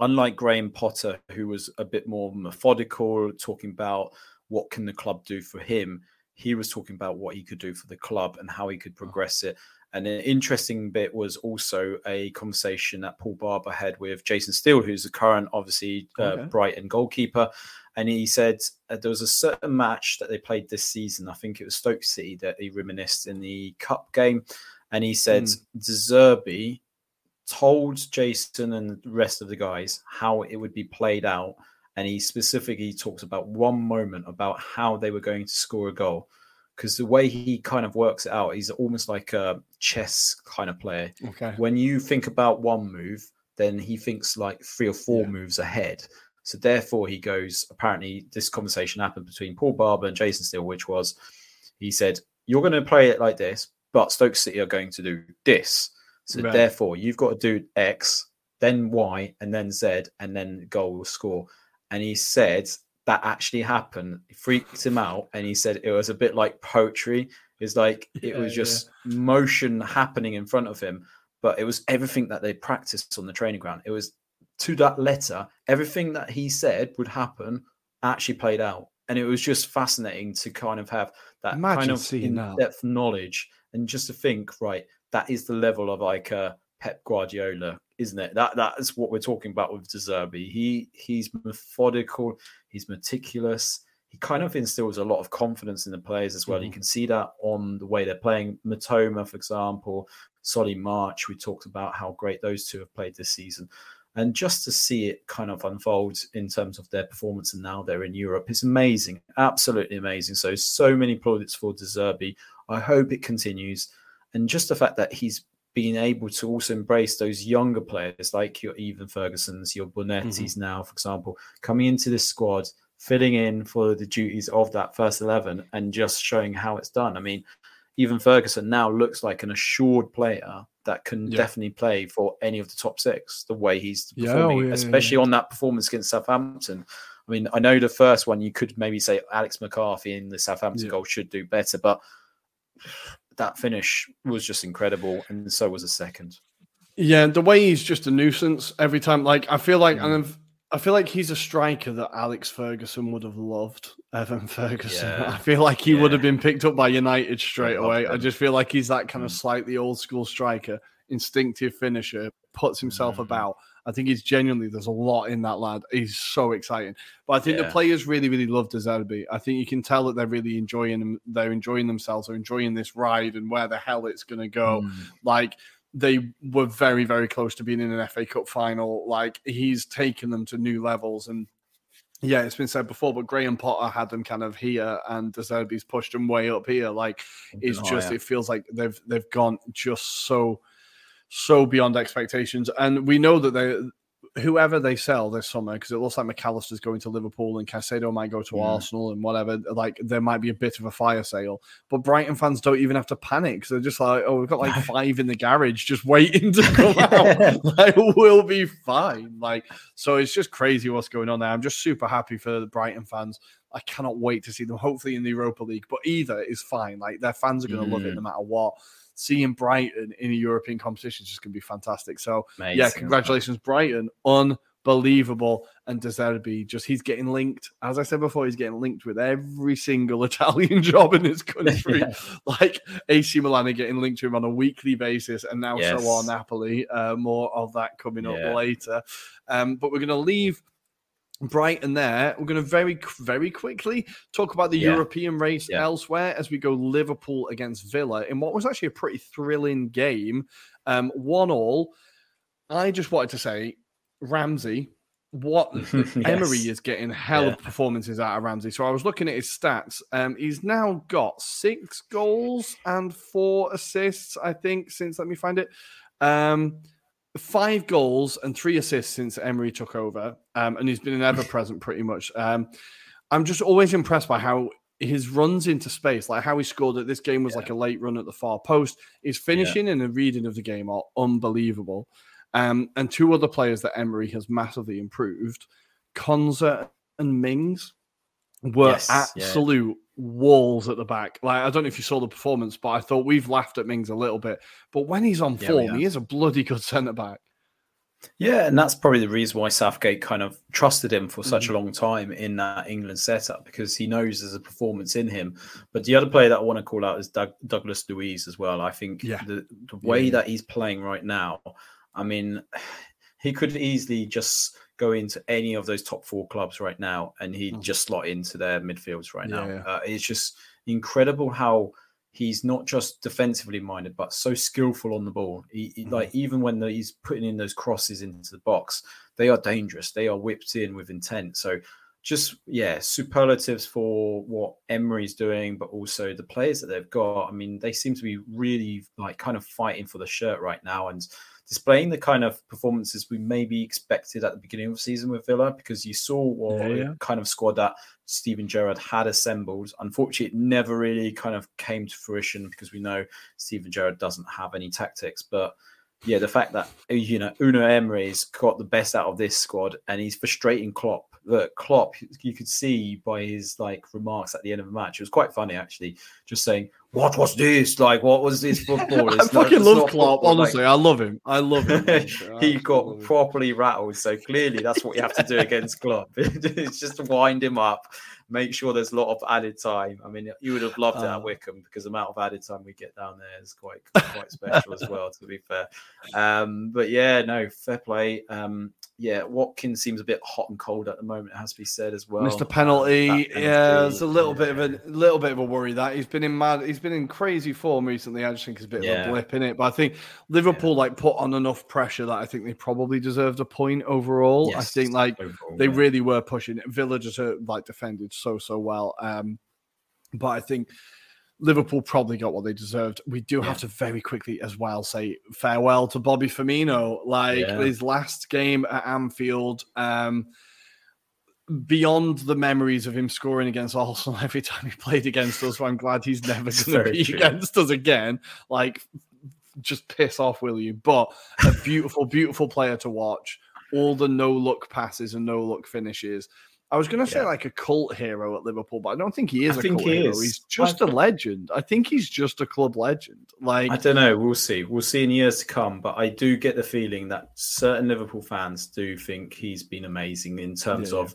unlike Graham Potter, who was a bit more methodical, talking about what can the club do for him he was talking about what he could do for the club and how he could oh. progress it and an interesting bit was also a conversation that Paul Barber had with Jason Steele, who's the current, obviously, uh, okay. Brighton goalkeeper. And he said uh, there was a certain match that they played this season. I think it was Stoke City that he reminisced in the cup game. And he said mm. De Zerbi told Jason and the rest of the guys how it would be played out and he specifically talks about one moment about how they were going to score a goal. Because the way he kind of works it out he's almost like a chess kind of player. Okay. When you think about one move then he thinks like three or four yeah. moves ahead. So therefore he goes apparently this conversation happened between paul barber and jason steele which was he said you're going to play it like this but stoke city are going to do this. So right. therefore you've got to do x then y and then z and then goal will score and he said that actually happened. It freaked him out, and he said it was a bit like poetry. It's like it yeah, was just yeah. motion happening in front of him, but it was everything that they practiced on the training ground. It was to that letter, everything that he said would happen actually played out, and it was just fascinating to kind of have that Imagine kind of in-depth knowledge and just to think, right, that is the level of like a Pep Guardiola isn't it? That that's what we're talking about with De Zerbi. He he's methodical, he's meticulous. He kind of instills a lot of confidence in the players as well. Mm-hmm. You can see that on the way they're playing. Mitoma, for example, Solly March. We talked about how great those two have played this season. And just to see it kind of unfold in terms of their performance, and now they're in Europe, it's amazing, absolutely amazing. So, so many plaudits for De Zerbi. I hope it continues. And just the fact that he's being able to also embrace those younger players like your Evan Ferguson's, your Bonettis mm-hmm. now, for example, coming into this squad, filling in for the duties of that first 11 and just showing how it's done. I mean, even Ferguson now looks like an assured player that can yeah. definitely play for any of the top six the way he's performing, yeah, oh, yeah, especially on that performance against Southampton. I mean, I know the first one you could maybe say Alex McCarthy in the Southampton goal should do better, but that finish was just incredible, and so was the second. Yeah, the way he's just a nuisance every time. Like I feel like, mm. and I feel like he's a striker that Alex Ferguson would have loved. Evan Ferguson. Yeah. I feel like he yeah. would have been picked up by United straight away. I just feel like he's that kind mm. of slightly old school striker, instinctive finisher, puts himself mm. about. I think he's genuinely there's a lot in that lad. He's so exciting. But I think yeah. the players really, really love De I think you can tell that they're really enjoying them. They're enjoying themselves. They're enjoying this ride and where the hell it's going to go. Mm. Like they were very, very close to being in an FA Cup final. Like he's taken them to new levels and. Yeah, it's been said before, but Graham Potter had them kind of here, and De pushed them way up here. Like it's just, it feels like they've they've gone just so so beyond expectations. And we know that they whoever they sell this summer, because it looks like Mac Allister's going to Liverpool and Caicedo might go to yeah. Arsenal and whatever, like there might be a bit of a fire sale. But Brighton fans don't even have to panic because they're just like, oh, we've got like five in the garage just waiting to come out. like, we'll be fine. Like, so it's just crazy what's going on there. I'm just super happy for the Brighton fans. I cannot wait to see them, hopefully in the Europa League. But either is fine. Like, their fans are going to mm. love it mm. no matter what seeing Brighton in a European competition is just going to be fantastic. So, Amazing, yeah, congratulations, Brighton. Unbelievable. And De Zerbi, just he's getting linked, as I said before, he's getting linked with every single Italian job in this country. yeah. Like AC Milan are getting linked to him on a weekly basis, and now yes. so are Napoli. Uh, more of that coming up later. Um, but we're going to leave Brighton there. We're going to very, very quickly talk about the Yeah. European race Yeah. elsewhere as we go Liverpool against Villa in what was actually a pretty thrilling game. Um, one all. I just wanted to say, Ramsey, what Emery is getting hell Yeah. of performances out of Ramsey. So I was looking at his stats. Um, he's now got six goals and four assists, I think, since let me find it. Um, five goals and three assists since Emery took over. Um, and he's been an ever present pretty much. Um, I'm just always impressed by how his runs into space, like how he scored it. This game was like a late run at the far post. His finishing and the reading of the game are unbelievable. Um, and two other players that Emery has massively improved, Konsa and Mings, were Yes, yeah. absolute walls at the back. Like I don't know if you saw the performance, but I thought we've laughed at Mings a little bit. But when he's on Yeah, form, he is a bloody good centre back. Yeah, and that's probably the reason why Southgate kind of trusted him for such a mm-hmm. long time in that England setup because he knows there's a performance in him. But the other player that I want to call out is Doug, Douglas Luiz as well. I think Yeah. the, the way Yeah. that he's playing right now, I mean, he could easily just go into any of those top four clubs right now and he'd Mm. just slot into their midfields right now. Yeah, yeah. Uh, it's just incredible how he's not just defensively minded, but so skillful on the ball. He, he- Mhm. Like even when the, he's putting in those crosses into the box, they are dangerous. They are whipped in with intent. So just yeah, superlatives for what Emery's doing, but also the players that they've got. I mean, they seem to be really like kind of fighting for the shirt right now and displaying the kind of performances we maybe expected at the beginning of the season with Villa because you saw what Yeah, yeah. kind of squad that Steven Gerrard had assembled. Unfortunately, it never really kind of came to fruition because we know Steven Gerrard doesn't have any tactics. But yeah, the fact that you know Unai Emery's got the best out of this squad and he's frustrating Klopp. Look, Klopp, you could see by his like remarks at the end of the match. It was quite funny actually, just saying, "What was this? Like, what was this football?" I fucking love Klopp. football, like- Honestly, I love him. I love him. He got love him. properly rattled. So clearly, that's what you have to do against Klopp. it's just wind him up, make sure there's a lot of added time. I mean, you would have loved it Uh. at Wickham because the amount of added time we get down there is quite quite special as well. To be fair, um, but yeah, no, fair play. Um, yeah, Watkins seems a bit hot and cold at the moment. It has to be said as well. Missed a Um, penalty. Yeah, it's a little bit of a little bit of a worry that he's been in mad. He's been in crazy form recently. I just think it's a bit of a blip in it. But I think Liverpool like put on enough pressure that I think they probably deserved a point overall. I think like overall, they yeah. really were pushing. it. Villa just uh, like defended so so well. Um, but I think Liverpool probably got what they deserved. We do have to very quickly as well say farewell to Bobby Firmino. Like Yeah. his last game at Anfield. Um, beyond the memories of him scoring against Arsenal every time he played against us, I'm glad he's never going to be true. against us again. Like, just piss off, will you? But a beautiful, beautiful player to watch. All the no look passes and no look finishes. I was going to say Yeah. like a cult hero at Liverpool, but I don't think he is I a think cult he hero. is. He's just I a legend. I think he's just a club legend. Like, I don't know. We'll see. We'll see in years to come. But I do get the feeling that certain Liverpool fans do think he's been amazing in terms Yeah, of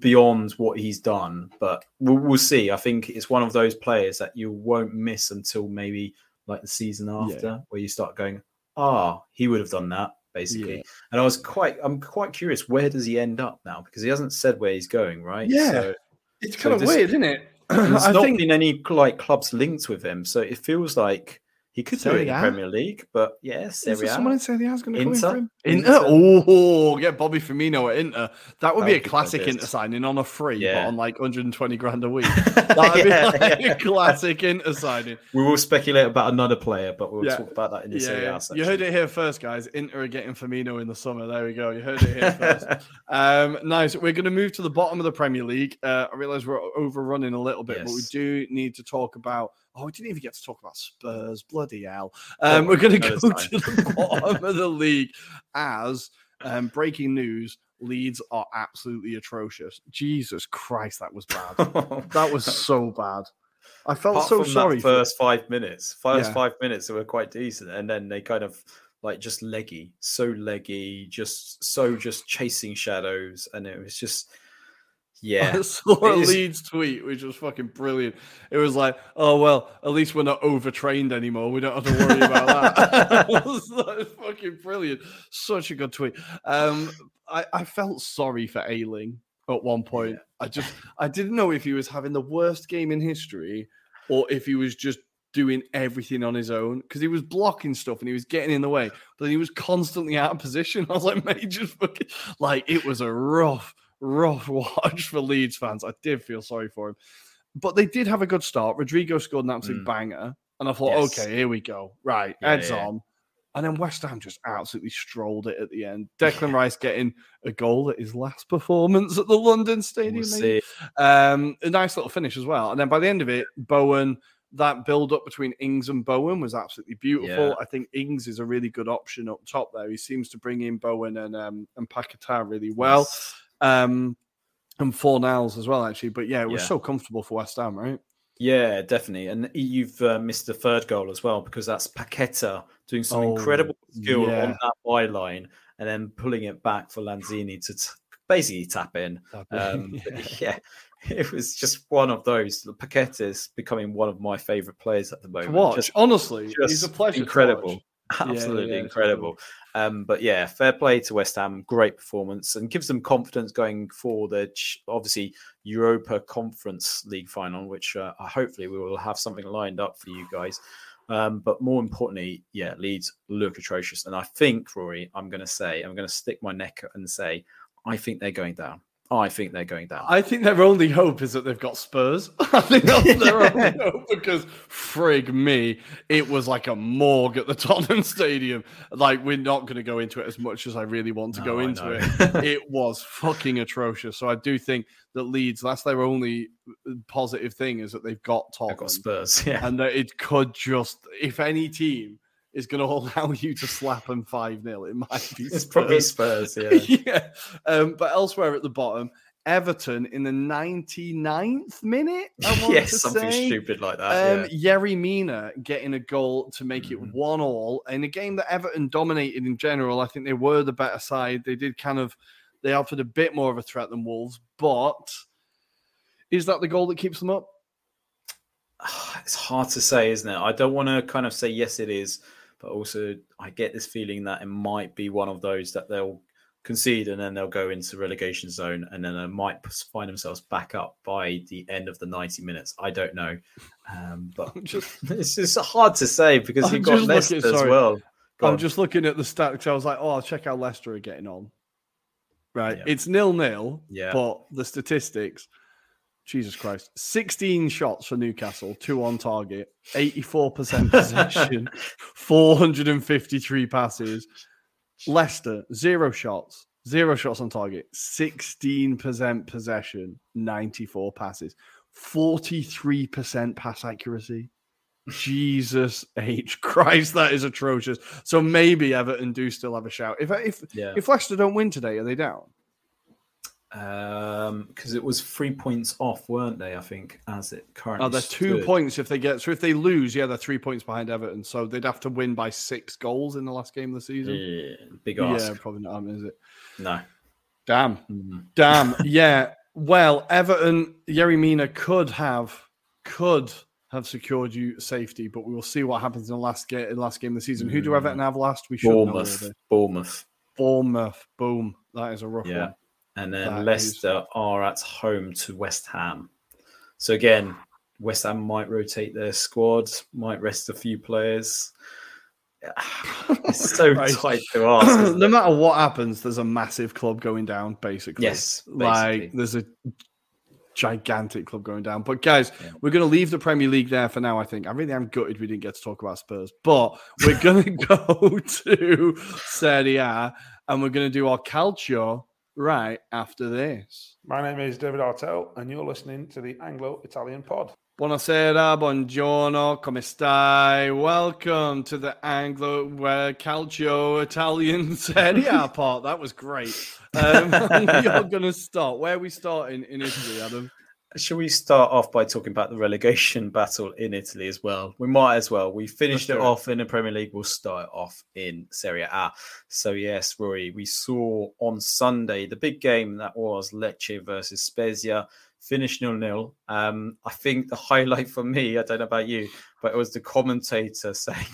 beyond what he's done. But we'll, we'll see. I think it's one of those players that you won't miss until maybe like the season after, where you start going, "Ah, he would have done that." Basically, Yeah. and I was quite, I'm quite curious. Where does he end up now? Because he hasn't said where he's going, right? Yeah. So, it's so kind of this- weird, isn't it? there's I not think been any like clubs linked with him, so it feels like he could do it in the Premier League. But yeah, Is Serie there A. someone in Serie A is going to come in Inter? for him? Inter? Oh, get Bobby Firmino at Inter. That would That be a would classic Inter signing on a free, but on like 120 grand a week. That'd Yeah, be like yeah. a classic Inter signing. We will speculate about another player, but we'll Yeah. talk about that in the Serie Yeah, A section. you heard it here first, guys. Inter are getting Firmino in the summer. There we go. You heard it here first. Um, nice. We're going to move to the bottom of the Premier League. Uh, I realize we're overrunning a little bit, but we do need to talk about. Oh, we didn't even get to talk about Spurs. Bloody hell. Um, Oh, we're going to go another to the bottom of the league as um, breaking news Leeds are absolutely atrocious. Jesus Christ, that was bad. that was so bad. I felt Apart so sorry. that for- first five minutes. First Yeah. five minutes they were quite decent, and then they kind of like just leggy, so leggy, just so just chasing shadows, and it was just yeah. I saw a Leeds tweet, which was fucking brilliant. It was like, "Oh well, at least we're not overtrained anymore. We don't have to worry about that." like, fucking brilliant. Such a good tweet. Um, I, I felt sorry for Ayling at one point. I just I didn't know if he was having the worst game in history or if he was just doing everything on his own because he was blocking stuff and he was getting in the way, but he was constantly out of position. I was like, mate, just fucking like it was a rough, rough watch for Leeds fans. I did feel sorry for him, but they did have a good start. Rodrigo scored an absolute Mm. banger, and I thought, Yes. okay, here we go. Right, Yeah, heads yeah. on. And then West Ham just absolutely strolled it at the end. Declan Rice getting a goal at his last performance at the London Stadium. We'll. Um, a nice little finish as well. And then by the end of it, Bowen, that build up between Ings and Bowen was absolutely beautiful. Yeah. I think Ings is a really good option up top there. He seems to bring in Bowen and um, and Paquetá really well. Yes. Um, and four Fornals as well, actually. But yeah, it was Yeah. so comfortable for West Ham, right? Yeah, definitely. And you've uh, missed the third goal as well because that's Paqueta doing some Oh, incredible skill yeah. on that byline and then pulling it back for Lanzini to t- basically tap in. Um, yeah, it was just one of those. Paqueta is becoming one of my favorite players at the To moment. watch, Just honestly, he's just a pleasure. to incredible. Absolutely yeah, incredible. Um, but yeah, fair play to West Ham. Great performance and gives them confidence going for the obviously Europa Conference League final, which uh, hopefully we will have something lined up for you guys. Um, but more importantly, yeah, Leeds look atrocious. And I think, Rory, I'm going to say, I'm going to stick my neck and say, I think they're going down. I think they're going down. I think their only hope is that they've got Spurs. I think that's their only hope because frig me, it was like a morgue at the Tottenham Stadium. Like we're not going to go into it as much as I really want to No, go I into know. it. It was fucking atrocious. So I do think that Leeds, that's their only uh, positive thing is that they've got Tottenham, got Spurs. Yeah. and that it could just, if any team is going to allow you to slap them five 0 it might be It's probably Spurs. Spurs. Yeah. yeah. Um, but elsewhere at the bottom, Everton in the 99th minute. I want yes, to something say. stupid like that. Um, Yerry Mina getting a goal to make it Mhm. one all in a game that Everton dominated in general. I think they were the better side. They did kind of they offered a bit more of a threat than Wolves, but is that the goal that keeps them up? it's hard to say, isn't it? I don't want to kind of say yes, it is, but also I get this feeling that it might be one of those that they'll concede and then they'll go into relegation zone and then they might find themselves back up by the end of the 90 minutes. I don't know. Um, but just it's just hard to say because I'm you've got Leicester looking- as well. Go I'm on. just looking at the stats. I was like, oh, I'll check how Leicester are getting on. Right. Yeah. It's nil nil. Yeah. But the statistics, Jesus Christ. 16 shots for Newcastle, two on target, 84% possession, 453 passes. Leicester, zero shots, zero shots on target, 16% possession, 94 passes, 43% pass accuracy. Jesus H Christ, that is atrocious. So maybe Everton do still have a shout. If if yeah. if Leicester don't win today, are they down? Um, because it was three points off, weren't they? I think as it currently. Oh, they're two stood. points if they get. So if they lose, yeah, they're three points behind Everton. So they'd have to win by six goals in the last game of the season. Yeah, big Yeah, probably not. Is it? No. Damn, Mm. damn. yeah. Well, Everton, Yerry Mina could have, could have secured you safety, but we will see what happens in the last game. In the last game of the season. Who do Mm. Everton have last? We should know. Bournemouth. really. Bournemouth. Bournemouth. Boom. That is a rough Yeah. one. And then That is- Leicester are at home to West Ham. So again, West Ham might rotate their squad, might rest a few players. It's so Right. tight to ask. no matter what happens, there's a massive club going down, basically. Yes, Like there's a gigantic club going down. But guys, Yeah. we're going to leave the Premier League there for now. I think I really am gutted we didn't get to talk about Spurs, but we're going to go to Serie A and we're going to do our calcio right after this. My name is David Artell, and you're listening to the Anglo Italian Pod. Buonasera, buongiorno, come stai? Welcome to the Anglo uh, Calcio Italian Serie A part. That was great. Um, are going to start. Where are we starting in Italy, Adam? Shall we start off by talking about the relegation battle in Italy as well? We might as well. We finished Let's it off in the Premier League. We'll start off in Serie A. So yes, Rory, we saw on Sunday the big game that was Lecce versus Spezia. Finished nil nil. Um, I think the highlight for me, I don't know about you, but it was the commentator saying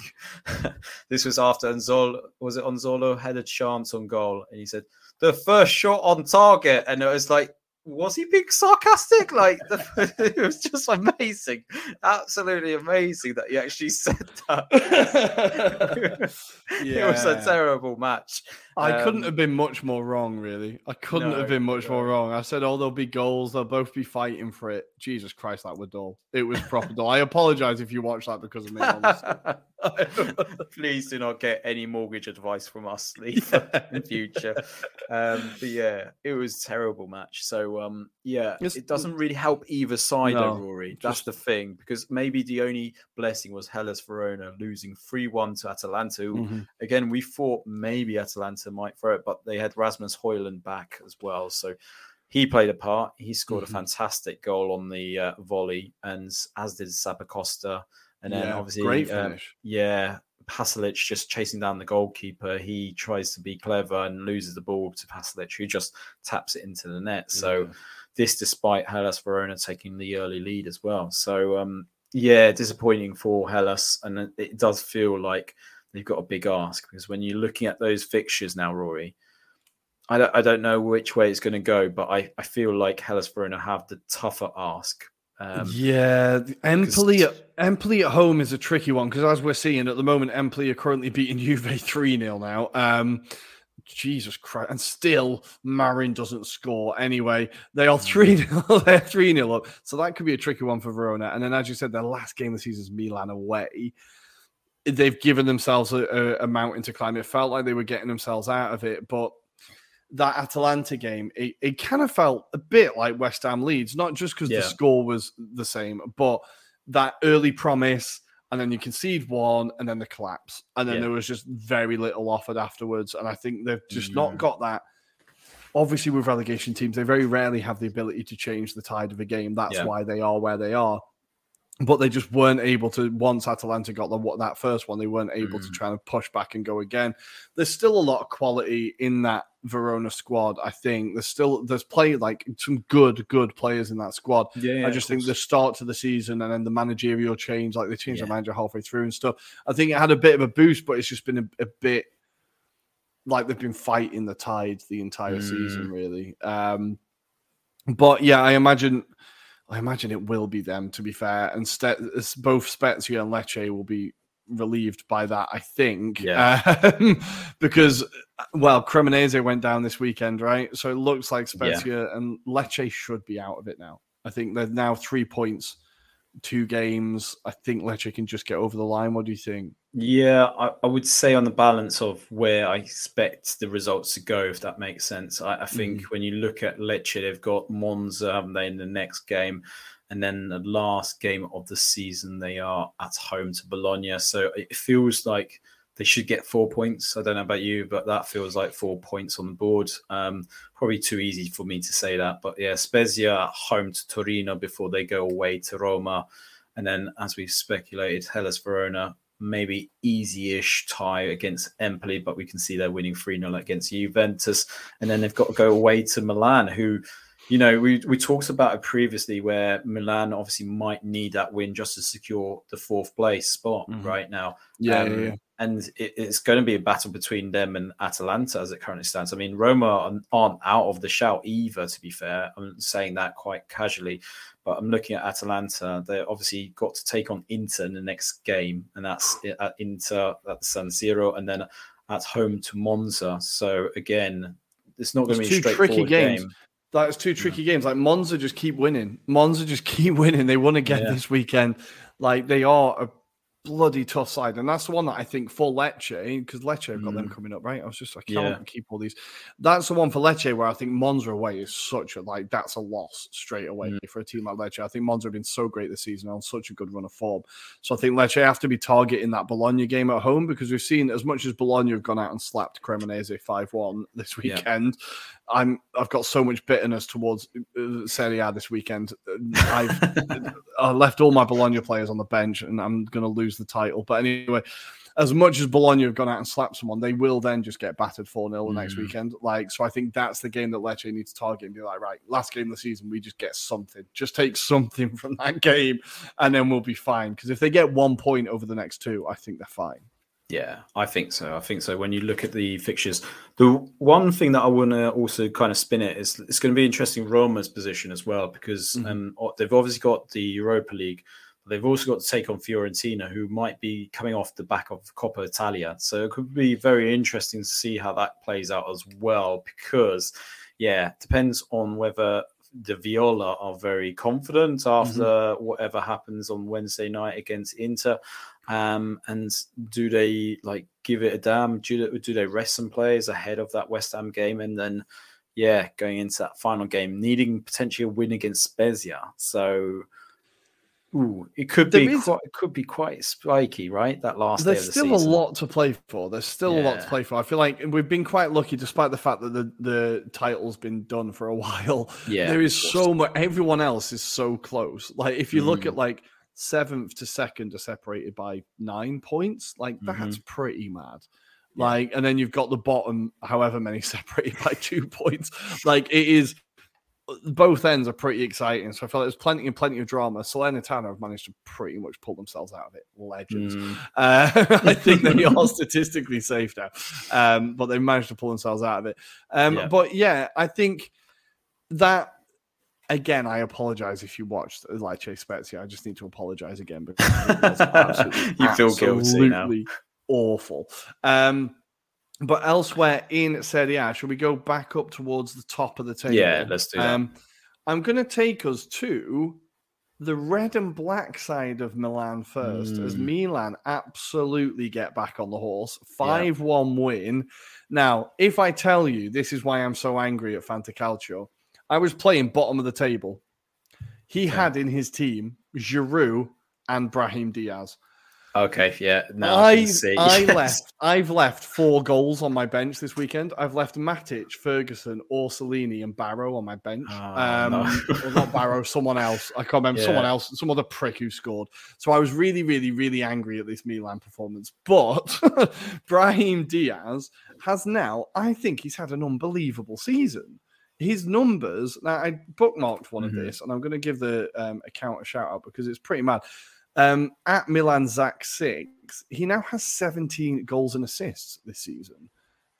this was after Anzolo was it Anzolo had a chance on goal, and he said the first shot on target, and it was like was he being sarcastic? Like the, it was just amazing, absolutely amazing that he actually said that. It was a terrible match. I couldn't Um, have been much more wrong, really. I couldn't no, have been much no. more wrong. I said, "Oh, there'll be goals. They'll both be fighting for it." Jesus Christ, that was dull. It was proper dull. I apologize if you watched that because of me. Please do not get any mortgage advice from us Lee, in future. Um, but yeah, it was a terrible match. So um, yeah, It's- it doesn't really help either side, though, Rory. That's just- the thing because maybe the only blessing was Hellas Verona losing three one to Atalanta. Mhm. Again, we thought maybe Atalanta might throw it, but they had Rasmus Højlund back as well, so. He played a part. He scored Mhm. a fantastic goal on the uh, volley, and as did Zappacosta. And then Yeah, obviously, great um, yeah, Pasalic just chasing down the goalkeeper. He tries to be clever and loses the ball to Pasalic, who just taps it into the net. So Yeah. This, despite Hellas Verona taking the early lead as well. So um, yeah, disappointing for Hellas, and it- does feel like they've got a big ask because when you're looking at those fixtures now, Rory. I don't, I don't know which way it's going to go, but I, I feel like Hellas Verona have the tougher ask. Um, yeah, Empoli at, Empoli at home is a tricky one because as we're seeing at the moment, Empoli are currently beating Juve three 0 now. Um, Jesus Christ, and still Marin doesn't score. Anyway, they are mm. three 0 They're three 0 up, so that could be a tricky one for Verona. And then, as you said, their last game of the season is Milan away. They've given themselves a, a, a mountain to climb. It felt like they were getting themselves out of it, but that Atalanta game, it, it kind of felt a bit like West Ham Leeds, not just because Yeah. the score was the same, but that early promise, and then you concede one, and then the collapse, and then Yeah. there was just very little offered afterwards. And I think they've just not Mm. got that. Obviously, with relegation teams, they very rarely have the ability to change the tide of a game. That's Yeah. why they are where they are. But they just weren't able to. Once Atalanta got the, what that first one, they weren't able to Mm. try and push back and go again. There's still a lot of quality in that Verona squad. I think there's still there's play like some good good players in that squad. yeah, I just think the start to the season and then the managerial change, like they changed the manager halfway through and stuff. I think it had a bit of a boost, but it's just been a, a bit like they've been fighting the tide the entire season, really. Um, but yeah, I imagine, I imagine it will be them. To be fair, and Ste- both Spezia and Lecce will be relieved by that. I think, Yeah. um, because uh, well, Cremonese went down this weekend, right? So it looks like Spezia and Lecce should be out of it now. I think they're now three points, two games. I think Lecce can just get over the line. What do you think? Yeah, I, I would say on the balance of where I expect the results to go, if that makes sense. I, I think mm. when you look at Lecce, they've got Monza, um, haven't they, in the next game. And then the last game of the season, they are at home to Bologna. So it feels like they should get four points. I don't know about you, but that feels like four points on the board. Um, probably too easy for me to say that. But yeah, Spezia home to Torino before they go away to Roma. And then, as we've speculated, Hellas Verona maybe easy-ish tie against Empoli, but we can see they're winning 3-0 against Juventus. And then they've got to go away to Milan, who, you know, we, we talked about it previously where Milan obviously might need that win just to secure the fourth place spot Mhm. right now. Yeah, Um, yeah, yeah. And it, it's going to be a battle between them and Atalanta as it currently stands. I mean, Roma aren't- out of the shout either, to be fair. I'm saying that quite casually, but I'm looking at Atalanta. They're obviously got to take on Inter in the next game, and that's at Inter at San Siro, and then at home to Monza. So again, it's not going to be a two tricky straightforward games. game. That's two tricky games. Like Monza just keep winning. Monza just keep winning. They won again Yeah. this weekend. Like they are a bloody tough side, and that's the one that I think for Lecce because Lecce have got them Mm. coming up, right? I was just like, I can't keep all these. That's the one for Lecce where I think Monza away is such a like that's a loss straight away Mm. for a team like Lecce. I think Monza have been so great this season on such a good run of form. So I think Lecce have to be targeting that Bologna game at home because we've seen as much as Bologna have gone out and slapped Cremonese five one this Yeah. weekend. I'm I've got so much bitterness towards uh, Serie A this weekend. Uh, I've I left all my Bologna players on the bench, and I'm going to lose the title. But anyway, as much as Bologna have gone out and slapped someone, they will then just get battered 4 0 the next Mm. weekend. Like, so I think that's the game that Lecce needs to target and be like, right, last game of the season, we just get something. Just take something from that game, and then we'll be fine. Because if they get one point over the next two, I think they're fine. Yeah, I think so. I think so. When you look at the fixtures, the one thing that I want to also kind of spin it is it's going to be interesting Roma's position as well because Mhm. um, they've obviously got the Europa League, they've also got to take on Fiorentina, who might be coming off the back of Coppa Italia. So it could be very interesting to see how that plays out as well because, yeah, depends on whether the Viola are very confident after whatever happens on Wednesday night against Inter. Um, and do they like give it a damn? Do they, do they rest some players ahead of that West Ham game? And then, yeah, going into that final game, needing potentially a win against Spezia. So, ooh, it could There be is- quite, it could be quite spiky, right? That last day There's of the still a lot to play for. There's still a lot to play for. I feel like we've been quite lucky, despite the fact that the, the title's been done for a while. Yeah, there is so much. Everyone else is so close. Like if you look Mm. at like seventh to second are separated by nine points. Like Mm-hmm. that's pretty mad. Like, and then you've got the bottom, however many separated by two points. Like it is. Both ends are pretty exciting, so I feel like there's plenty and plenty of drama. Salernitana have managed to pretty much pull themselves out of it. Legends. Mm, Uh, I think they are statistically safe now, um, but they managed to pull themselves out of it. Um, Yeah. But yeah, I think that again. I apologize if you watched Lecce Spezia. I just need to apologize again because it was absolutely, You feel guilty now. awful. Um, but elsewhere in Serie A, should we go back up towards the top of the table? Yeah, let's do that. Um, I'm going to take us to the red and black side of Milan first, as Mm. Milan absolutely get back on the horse. 5 1 win. Now, if I tell you this is why I'm so angry at Fantacalcio, I was playing bottom of the table. He had in his team Giroud and Brahim Diaz. Okay, yeah. Now I, I, see. I Yes. left. I've left four goals on my bench this weekend. I've left Matic, Ferguson, Orsolini, and Barrow on my bench. Oh, um, no. well, not Barrow, someone else. I can't remember. Someone else, some other prick who scored. So I was really, really, really angry at this Milan performance. But Brahim Diaz has now. I think he's had an unbelievable season. His numbers. Now I bookmarked one Mhm. of this, and I'm going to give the um, account a shout out because it's pretty mad. Um, at Milan Zach six, he now has 17 goals and assists this season.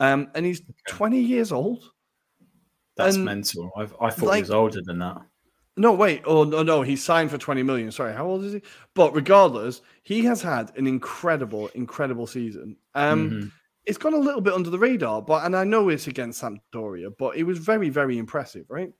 Um, and he's 20 years old. That's and, mental. I've, I thought like- he was older than that. No, wait. Oh, no, no. He signed for 20 million. Sorry. How old is he? But regardless, he has had an incredible, incredible season. Um, Mhm. It's gone a little bit under the radar, but and I know it's against Sampdoria, but it was very, very impressive, right?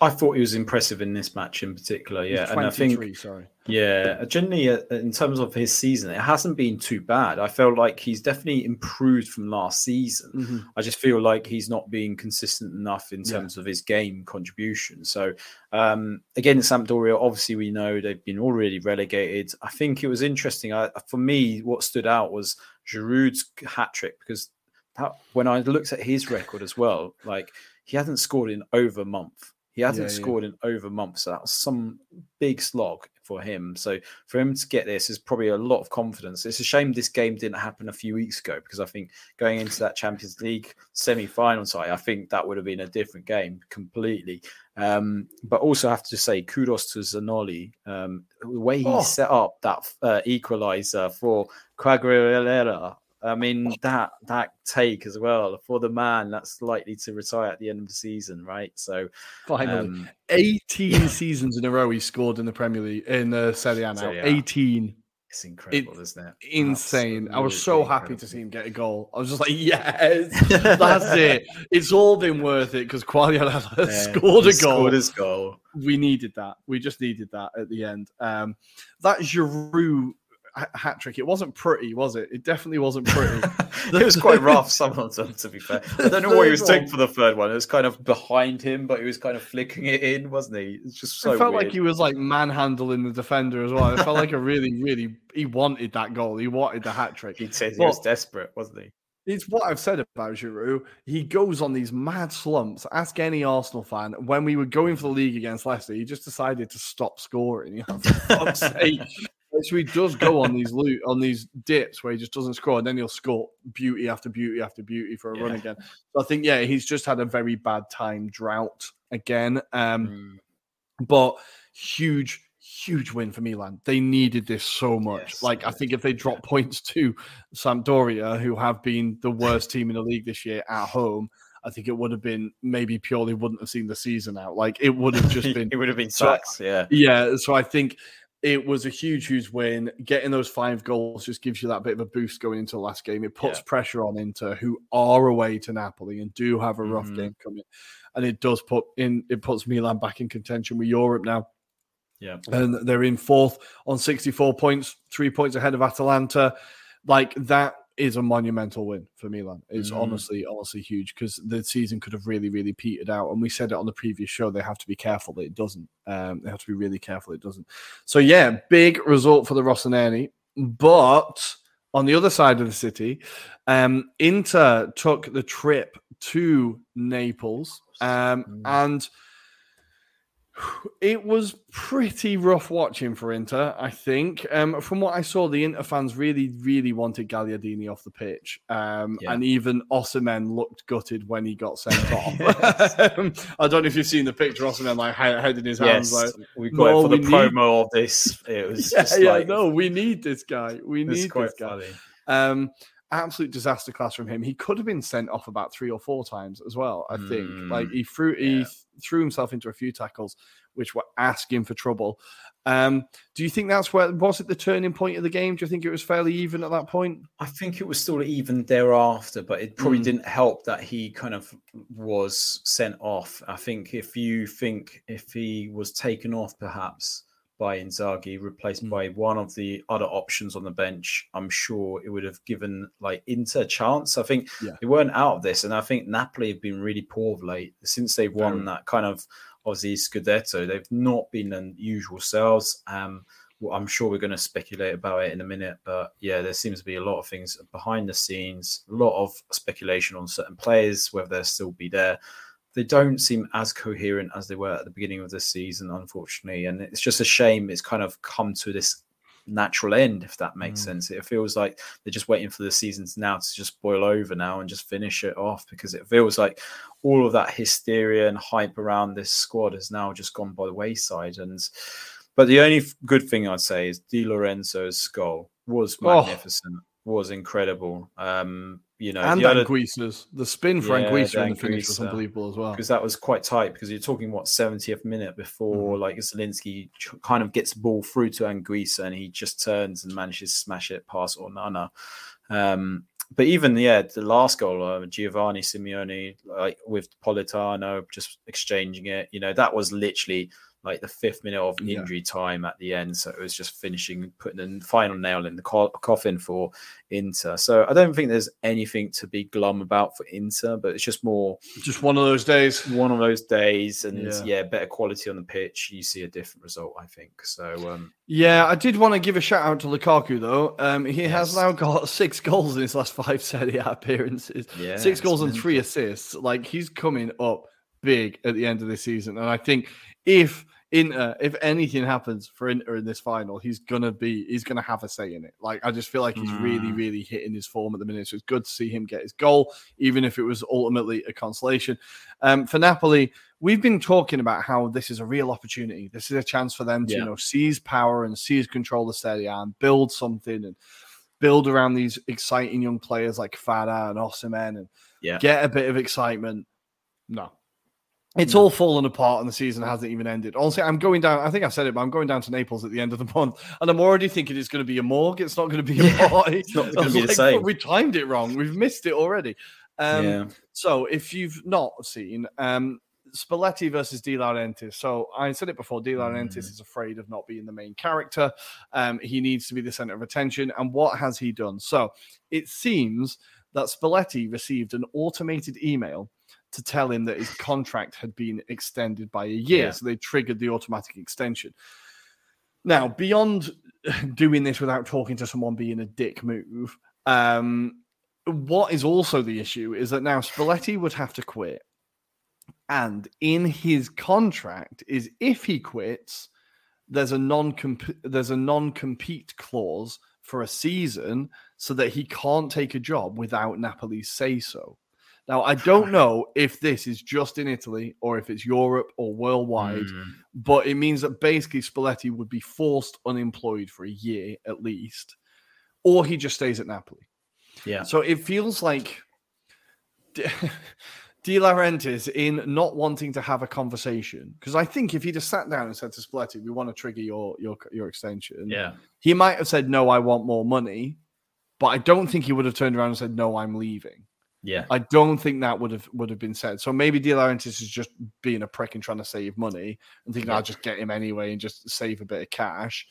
I thought he was impressive in this match in particular. Yeah, and I think 23, sorry. Yeah, generally, uh, in terms of his season, it hasn't been too bad. I felt like he's definitely improved from last season. Mhm. I just feel like he's not being consistent enough in Yeah. terms of his game contribution. So, um, again, Sampdoria, obviously, we know they've been already relegated. I think it was interesting. I, for me, what stood out was Giroud's hat trick because that, when I looked at his record as well, like he hasn't scored in over a month. He hasn't Yeah, yeah. scored in over a month, so that was some big slog for him. So for him to get this is probably a lot of confidence. It's a shame this game didn't happen a few weeks ago because I think going into that Champions League semi-final side, I think that would have been a different game completely. Um, but also have to say kudos to Zanoli, um, the way he Oh. set up that uh, equalizer for Quagliarella. I mean that that take as well for the man that's likely to retire at the end of the season, right? So Finally. um, 18 seasons in a row he scored in the Premier League, in the Serie A now. 18. it's incredible, isn't it? insane. I was so happy to see him get a goal. I was just like, yes, that's it. It's all been worth it because Quagliarella Yeah, scored a goal. Scored his goal. we needed that. We just needed that at the end. Um, that Giroud hat trick. It wasn't pretty, was it? It definitely wasn't pretty. it was quite rough, some of them, to be fair. I don't know what he was doing for the third one. It was kind of behind him, but he was kind of flicking it in, wasn't he? It's just so it felt weird. like he was like manhandling the defender as well. It felt like a really, really. He wanted that goal. He wanted the hat trick. he said he was desperate, wasn't he? It's what I've said about Giroud. He goes on these mad slumps. Ask any Arsenal fan. When we were going for the league against Leicester, he just decided to stop scoring. You know, for fuck's sake. So he does go on these loot on these dips where he just doesn't score, and then he'll score beauty after beauty after beauty for a run again. So I think yeah, he's just had a very bad time drought again. Um, Mm. but huge, huge win for Milan. They needed this so much. Yes, like I think if they drop points to Sampdoria, who have been the worst team in the league this year at home, I think it would have been maybe purely wouldn't have seen the season out. Like it would have just been it would have been So- Yeah. yeah, so I think it was a huge, huge win. Getting those five goals just gives you that bit of a boost going into the last game. It puts Yeah. pressure on Inter, who are away to Napoli and do have a rough Mhm. game coming, and it does put in it puts Milan back in contention with Europe now, Yeah. and they're in fourth on sixty four points, three points ahead of Atalanta. Like that is a monumental win for Milan. It's Mhm. honestly, honestly huge because the season could have really, really petered out. And we said it on the previous show. They have to be careful that it doesn't. Um, they have to be really careful it doesn't. So yeah, big result for the Rossoneri. But on the other side of the city, um, Inter took the trip to Naples, um, Mm. and it was pretty rough watching for Inter. I think, um, from what I saw, the Inter fans really, really wanted Gagliardini off the pitch, um, Yeah. and even Osimhen looked gutted when he got sent off. Um, I don't know if you've seen the picture, Osimhen like he- head in his hands, Yes, like we got "No, it for the need- promo of this. It was yeah, just yeah, like no, we need this guy. We need this guy. Um, absolute disaster class from him. He could have been sent off about three or four times as well. I think Mm, like he threw he th- threw himself into a few tackles, which were asking for trouble. Um, do you think that's where was it the turning point of the game? Do you think it was fairly even at that point? I think it was still even thereafter, but it probably Mm. didn't help that he kind of was sent off. I think if you think if he was taken off perhaps by Inzaghi, replaced Mm. by one of the other options on the bench, I'm sure it would have given like Inter a chance. I think Yeah. they weren't out of this, and I think Napoli have been really poor of late since they've won Very. that kind of obviously Scudetto. They've not been their usual selves. Um, well, I'm sure we're going to speculate about it in a minute, but yeah, there seems to be a lot of things behind the scenes, a lot of speculation on certain players, whether they'll still be there. They don't seem as coherent as they were at the beginning of the season, unfortunately. And it's just a shame it's kind of come to this natural end, if that makes Mm. sense. It feels like they're just waiting for the seasons now to just boil over now and just finish it off because it feels like all of that hysteria and hype around this squad has now just gone by the wayside. And but the only good thing I'd say is Di Lorenzo's goal was Oh. magnificent, was incredible. Um, you know, and the other the spin for Yeah, Anguissa the in the finish was unbelievable as well. because that was quite tight because you're talking what 70th minute before Mm-hmm. like Zielinski kind of gets the ball through to Anguissa and he just turns and manages to smash it past Onana. Um, but even yeah, the last goal, uh, Giovanni Simeone, like with Politano, just exchanging it, you know, that was literally like the fifth minute of Yeah. injury time at the end. So it was just finishing, putting the final nail in the co- coffin for Inter. So I don't think there's anything to be glum about for Inter, but it's just more Just one of those days. one of those days and Yeah. yeah. better quality on the pitch you see a different result i think so um Yeah, I did want to give a shout out to Lukaku though. Um, he has now got six goals in his last five Serie A appearances. yeah six goals and three assists. Like he's coming up big at the end of the season, and I think if Inter, if anything happens for Inter in this final, he's gonna be, he's gonna have a say in it. Like I just feel like he's really, Mm. really hitting his form at the minute. So it's good to see him get his goal, even if it was ultimately a consolation. Um, for Napoli, we've been talking about how this is a real opportunity. This is a chance for them to, you know, seize power and seize control of Serie A and build something and build around these exciting young players like Fada and Osimhen and Yeah. get a bit of excitement. No. It's all fallen apart and the season hasn't even ended. Honestly, I'm going down. I think I said it, but I'm going down to Naples at the end of the month, and I'm already thinking it's going to be a morgue. It's not going to be a Yeah, party. it's not gonna was be the like, same. We timed it wrong. We've missed it already. Um, yeah so if you've not seen um, Spalletti versus De Laurentiis, so I said it before, De Laurentiis Mm. is afraid of not being the main character. Um, he needs to be the center of attention. And what has he done? So it seems that Spalletti received an automated email to tell him that his contract had been extended by a year. Yeah. So they triggered the automatic extension. Now, beyond doing this without talking to someone being a dick move, um, what is also the issue is that now Spalletti would have to quit. And in his contract is if he quits, there's a non there's a non-compete clause for a season so that he can't take a job without Napoli's say so. Now, I don't know if this is just in Italy or if it's Europe or worldwide, Mm, but it means that basically Spalletti would be forced unemployed for a year at least, or he just stays at Napoli. yeah. So it feels like De, Laurentiis in not wanting to have a conversation because I think if he just sat down and said to Spalletti, "We want to trigger your your your extension," Yeah. he might have said, "No, I want more money," but I don't think he would have turned around and said, "No, I'm leaving." Yeah. I don't think that would have would have been said. So maybe De Laurentiis is just being a prick and trying to save money and thinking Yeah. I'll just get him anyway and just save a bit of cash.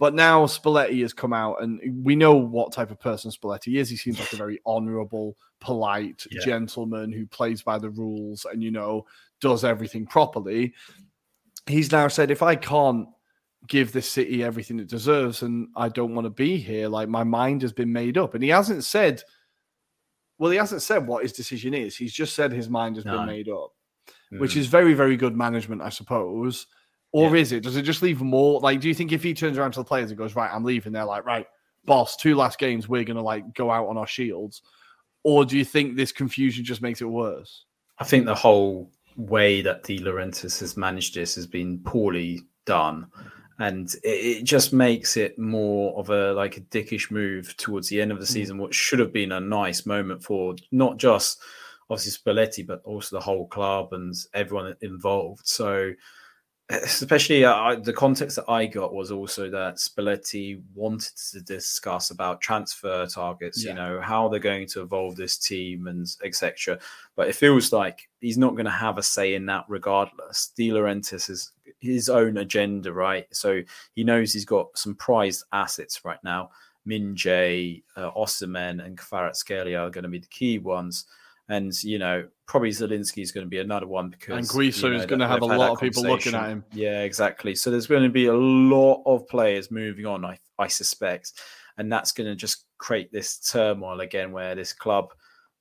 But now Spalletti has come out and we know what type of person Spalletti is. He seems like a very honorable, polite Yeah. gentleman who plays by the rules and you know does everything properly. He's now said if I can't give this city everything it deserves and I don't want to be here, like my mind has been made up. And he hasn't said well, he hasn't said what his decision is. He's just said his mind has No. been made up, which Mm. is very, very good management, I suppose. Or is it? Does it just leave more? Like, do you think if he turns around to the players and goes, right, I'm leaving, they're like, right, boss, two last games, we're going to like go out on our shields? Or do you think this confusion just makes it worse? I think the whole way that De Laurentiis has managed this has been poorly done, and it, it just makes it more of a like a dickish move towards the end of the season, what should have been a nice moment for not just obviously Spalletti, but also the whole club and everyone involved. So. Especially uh, the context that I got was also that Spalletti wanted to discuss about transfer targets, Yeah. you know, how they're going to evolve this team and etc but it feels like he's not going to have a say in that regardless. De Laurentiis is his own agenda, right? So he knows he's got some prized assets right now. Min-jae, uh, Osimhen, and Kvaratskhelia are going to be the key ones. And, you know, probably Zielinski is going to be another one because. Anguissa you know, is going to have a lot of people looking at him. Yeah, exactly. So there's going to be a lot of players moving on, I, I suspect. And that's going to just create this turmoil again where this club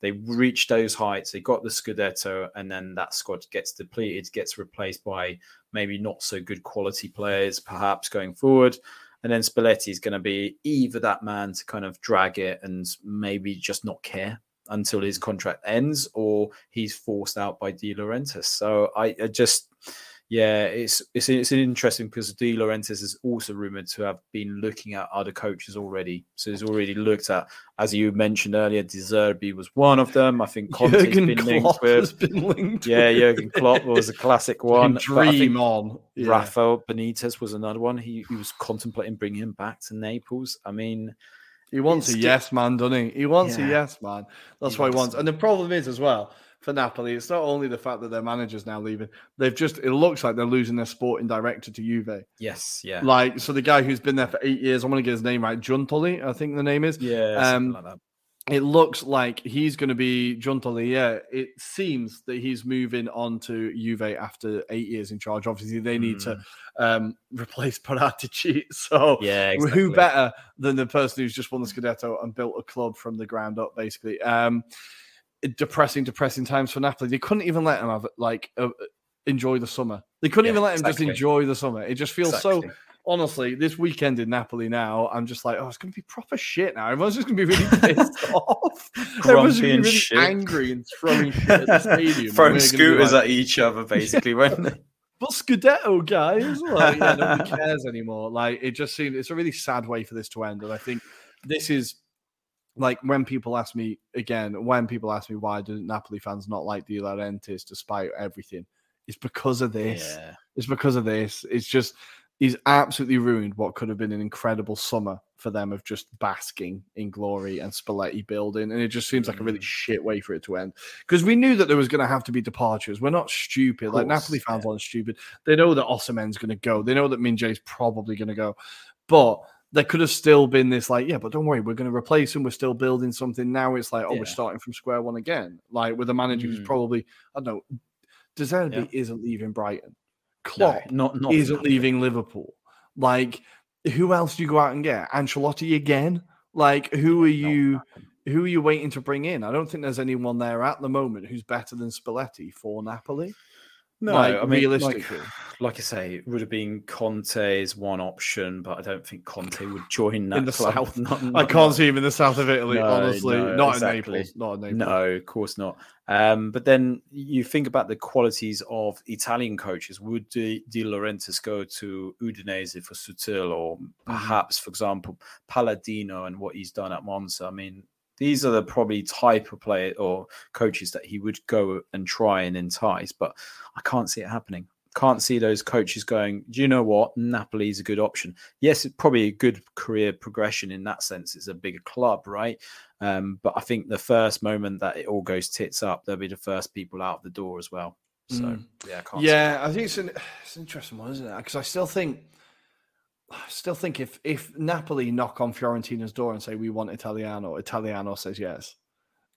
they reach those heights, they got the Scudetto, and then that squad gets depleted, gets replaced by maybe not so good quality players, perhaps going forward. And then Spalletti is going to be either that man to kind of drag it and maybe just not care until his contract ends, or he's forced out by De Laurentiis. So I, I just, yeah, it's it's it's interesting because De Laurentiis is also rumored to have been looking at other coaches already. So he's already looked at, as you mentioned earlier, De Zerbi was one of them. I think Conte's Jurgen been linked Klopp has with. been linked. Yeah, with. Jurgen Klopp was a classic one. Can but I think dream on. Yeah. Rafael Benitez was another one. He, he was contemplating bringing him back to Naples. I mean, He wants a yes man, doesn't he? He wants a yes man. That's He what he wants. And the problem is as well for Napoli, it's not only the fact that their manager's now leaving. They've just it looks like they're losing their sporting director to Juve. yes, yeah, Like so, the guy who's been there for eight years. I want to get his name right. Giuntoli, I think the name is. yeah, um, like. It looks like he's going to be Giuntoli. Yeah, it seems that he's moving on to Juve after eight years in charge. Obviously, they need to um, replace Paratici. So Hmm. Yeah, exactly. who better than the person who's just won the Scudetto and built a club from the ground up, basically? Um, depressing, depressing times for Napoli. They couldn't even let him have like uh, enjoy the summer. They couldn't Yeah, even let him exactly. just enjoy the summer. It just feels so. Honestly, this weekend in Napoli now, I'm just like, oh, it's going to be proper shit now. Everyone's just going to be really pissed off. Everyone's going to be really shit. angry and throwing shit at the stadium. Throwing we're gonna be scooters like, at each other, basically. when but Scudetto, guys, like, yeah, nobody cares anymore. Like, it just seems it's a really sad way for this to end. And I think this is like when people ask me again, when people ask me why do Napoli fans not like De Laurentiis despite everything, it's because of this. yeah, It's because of this. It's just he's absolutely ruined what could have been an incredible summer for them of just basking in glory and Spalletti building. And it just seems like a really Mm. shit way for it to end. Because we knew that there was going to have to be departures. We're not stupid. Like Napoli fans aren't stupid. They know that Osimhen's going to go. They know that Min-jae's probably going to go. But there could have still been this like, yeah, but don't worry, we're going to replace him. We're still building something. Now it's like, oh, we're starting from square one again. Like with a manager who's Mm. probably, I don't know, De Zerbi Yeah. isn't leaving Brighton. no, Klopp not not isn't leaving Liverpool. Like, who else do you go out and get? Ancelotti again? Like, who are you? Who are you waiting to bring in? I don't think there's anyone there at the moment who's better than Spalletti for Napoli. No, like, I mean, like, realistically. like I say, it would have been Conte's one option, but I don't think Conte would join that in the club. south. Not- I can't see him in the south of Italy, No, honestly. no, not exactly. in Naples. Not in Naples. No, of course not. Um, but then you think about the qualities of Italian coaches. Would Di, Di Laurentiis go to Udinese for Sottil, or Mm-hmm. perhaps, for example, Palladino and what he's done at Monza? I mean, these are the probably type of player or coaches that he would go and try and entice. But I can't see it happening. Can't see those coaches going. Do you know what? Napoli is a good option. Yes, it's probably a good career progression in that sense. It's a bigger club, right? Um, but I think the first moment that it all goes tits up, they'll be the first people out of the door as well. So Mm. yeah, I can't see Yeah, I think it's an it's an interesting one, isn't it? Because I still think, I still think if if Napoli knock on Fiorentina's door and say we want Italiano, Italiano says yes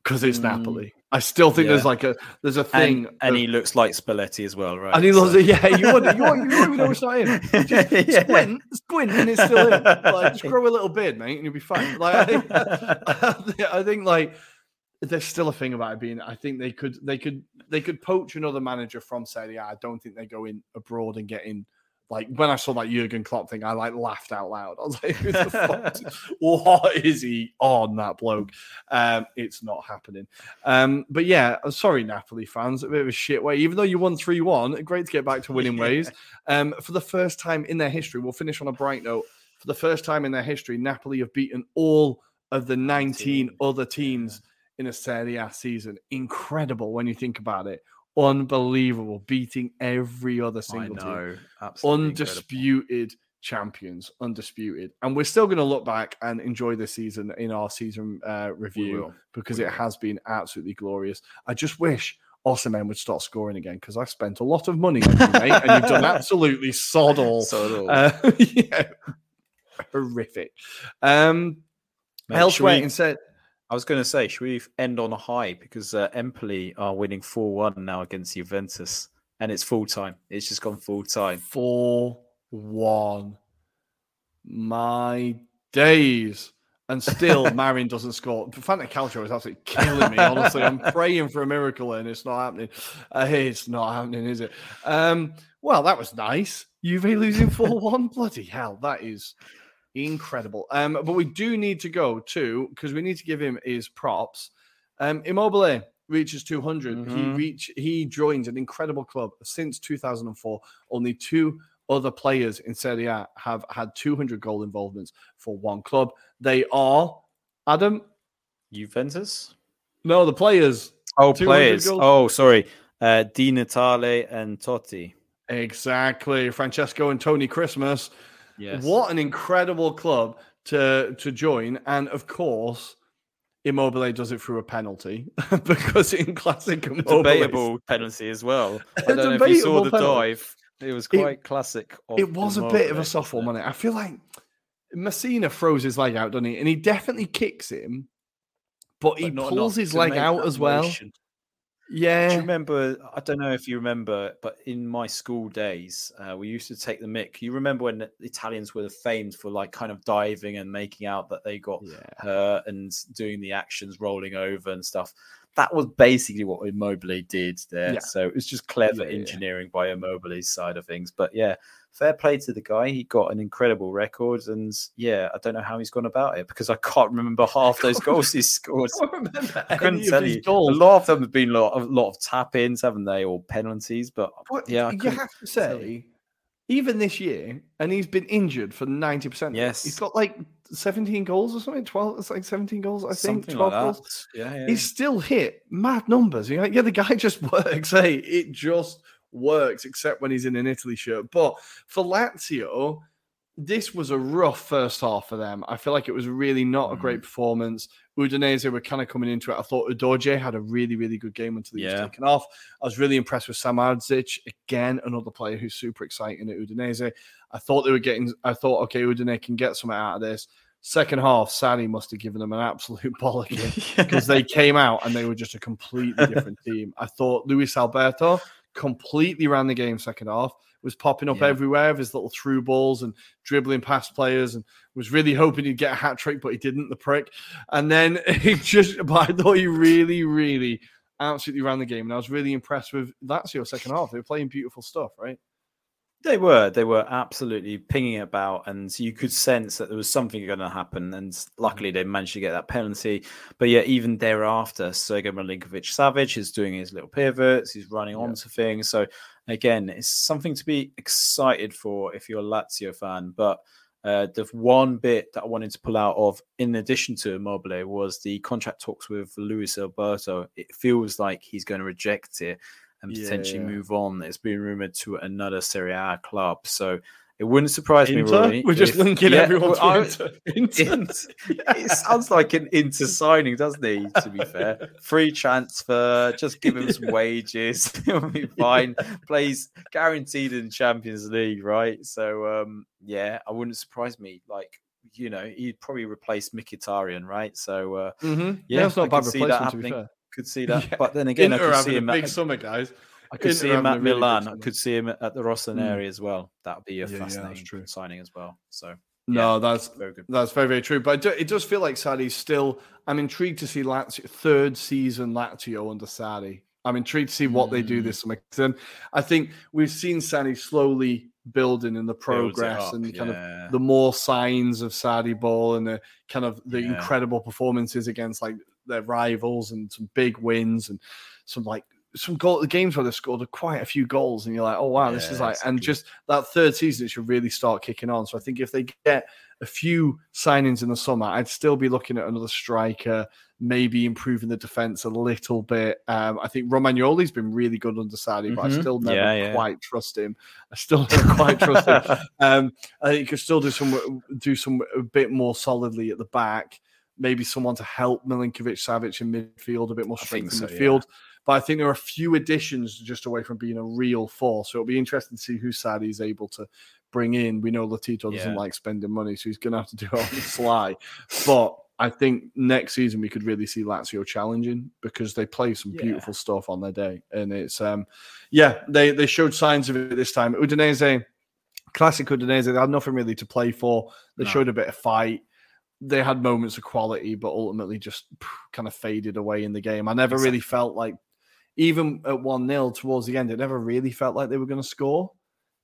because it's Mm. Napoli. I still think there's like a there's a thing, and of- he looks like Spalletti as well, right? and he loves So- it. Yeah, you wouldn't, you wouldn't, you wouldn't even know it's not him. Just Yeah. squint, squint, and it's still him. Like, just grow a little beard, mate, and you'll be fine. Like, I think, I think, like, there's still a thing about it being. I think they could, they could, they could poach another manager from Serie A. I don't think they go in abroad and get in. Like when I saw that Jurgen Klopp thing, I like laughed out loud. I was like, Who the fuck? "What is he on that bloke?" Um, it's not happening. Um, but yeah, I'm sorry, Napoli fans, a bit of a shit way. Even though you won three one, great to get back to winning ways. Um, for the first time in their history, we'll finish on a bright note. For the first time in their history, Napoli have beaten all of the 19 other teams in a Serie A season. Incredible when you think about it. Unbelievable, beating every other single team. know, incredible. Undisputed champions, undisputed. And we're still going to look back and enjoy this season in our season uh, review because it has been absolutely glorious. I just wish Osimhen would start scoring again because I've spent a lot of money on you, mate, and you've done absolutely sod all. Sod all. Uh, yeah, horrific. Um, Mate, elsewhere, we- instead, I was going to say, should we end on a high because uh, Empoli are winning four one now against Juventus, and it's full time. It's just gone full time. four one. My days. And still, Marion doesn't score. Fanta Calcio is absolutely killing me. Honestly, I'm praying for a miracle, and it's not happening. Uh, it's not happening, is it? Um, well, that was nice. Juve losing four one. Bloody hell, that is incredible. Um, but we do need to go to because we need to give him his props. Um, Immobile reaches 200. He Mhm. reach he joins an incredible club since 2004. Only two other players in Serie A have had 200 goal involvements for one club. They are Adam. Juventus. No, the players. Oh, players. goals. Oh, sorry. Uh, Di Natale and Totti. Exactly. Francesco and Tony Christmas. Yes. What an incredible club to to join. And of course, Immobile does it through a penalty because in classic Immobile, debatable penalty as well. I don't know if you saw the penalty. dive. It was quite classic. Of it was a bit of a soft one, it? wasn't it? I feel like Masina throws his leg out, doesn't he? And he definitely kicks him, but he But pulls his leg out as well. motion. Do Yeah. you remember? I don't know if you remember, but in my school days, uh, we used to take the mick. You remember when the Italians were famed for like kind of diving and making out that they got Yeah. hurt and doing the actions, rolling over and stuff. That was basically what Immobile did there. Yeah. So it was just clever yeah. engineering by Immobile's side of things. But yeah, fair play to the guy. He got an incredible record, and yeah, I don't know how he's gone about it because I can't remember half those goals he scored. I I couldn't tell you. goals. A lot of them have been a lot, a lot of tap ins, haven't they, or penalties? But But yeah, I you have to say, even this year, and he's been injured for ninety percent. Yes. he's got like seventeen goals or something. Twelve, it's like seventeen goals. I think something twelve like goals. Yeah, yeah. He's still hit mad numbers. You're like, yeah, the guy just works. Hey, it just works, except when he's in an Italy shirt. But for Lazio, this was a rough first half for them. I feel like it was really not a Mm. great performance. Udinese were kind of coming into it. I thought Udogie had a really, really good game until he was Yeah. taken off. I was really impressed with Samardzic. Again, another player who's super exciting at Udinese. I thought they were getting, I thought, okay, Udinese can get something out of this. Second half, Sarri must have given them an absolute bollocking because they came out and they were just a completely different team. I thought Luis Alberto completely ran the game second half, was popping up Yeah. everywhere with his little through balls and dribbling past players and was really hoping he'd get a hat trick, but he didn't, the prick. And then he just, but I thought he really, really absolutely ran the game, and I was really impressed with Lazio second half. They were playing beautiful stuff, right? They were, they were absolutely pinging about, and you could sense that there was something going to happen. And luckily, they managed to get that penalty. But yeah, even thereafter, Sergej Milinkovic Savic is doing his little pivots, he's running Yeah. onto things. So again, it's something to be excited for if you're a Lazio fan. But uh, the one bit that I wanted to pull out of, in addition to Immobile, was the contract talks with Luis Alberto. It feels like he's going to reject it and potentially Yeah. move on. It's been rumored to another Serie A club. So it wouldn't surprise me, Inter? Ruari. We're just if- linking Yeah, everyone well, I- to Inter. Inter. it sounds like an Inter signing, doesn't he? To be fair, free transfer, just give him some wages, he'll be fine. Plays guaranteed in Champions League, right? So, um, yeah, I wouldn't surprise me. Like, you know, he'd probably replace Mkhitaryan, right? So, uh, Mhm. Yeah, that's not I bad could see that replacement, to be fair. Could see that. Yeah. But then again, I could see a him. big At, summer, guys. I could see him at really Milan. I could see him at the Rossoneri as well. That would be a Yeah, yeah, fascinating true. signing as well. So, No, Yeah. that's very good. That's very, very true. But it does feel like Sarri's still. I'm intrigued to see Lazio third season Lazio under Sarri. I'm intrigued to see what they do Mm. this summer. Then I think we've seen Sarri slowly building in the progress up, and kind yeah. of the more signs of Sarri ball and the kind of the Yeah. incredible performances against like their rivals and some big wins and some like some goal the games where they scored quite a few goals and you're like, oh wow, this is like and just that third season it should really start kicking on. So I think if they get a few signings in the summer, I'd still be looking at another striker, maybe improving the defense a little bit. Um, I think Romagnoli's been really good under Sarri, but I Mhm. still never Yeah, yeah. quite trust him. I still never quite trust him. Um, I think you could still do some do some a bit more solidly at the back. Maybe someone to help Milinkovic Savic in midfield, a bit more strength in so, yeah. midfield. But I think there are a few additions just away from being a real force. So it'll be interesting to see who Sarri's able to bring in. We know Lotito doesn't Yeah. like spending money, so he's going to have to do it on the sly. But I think next season we could really see Lazio challenging because they play some Yeah. beautiful stuff on their day, and it's um, yeah, they they showed signs of it this time. Udinese, classic Udinese, they had nothing really to play for. They No. showed a bit of fight. They had moments of quality, but ultimately just kind of faded away in the game. I never really felt like, even at 1 0 towards the end, it never really felt like they were going to score.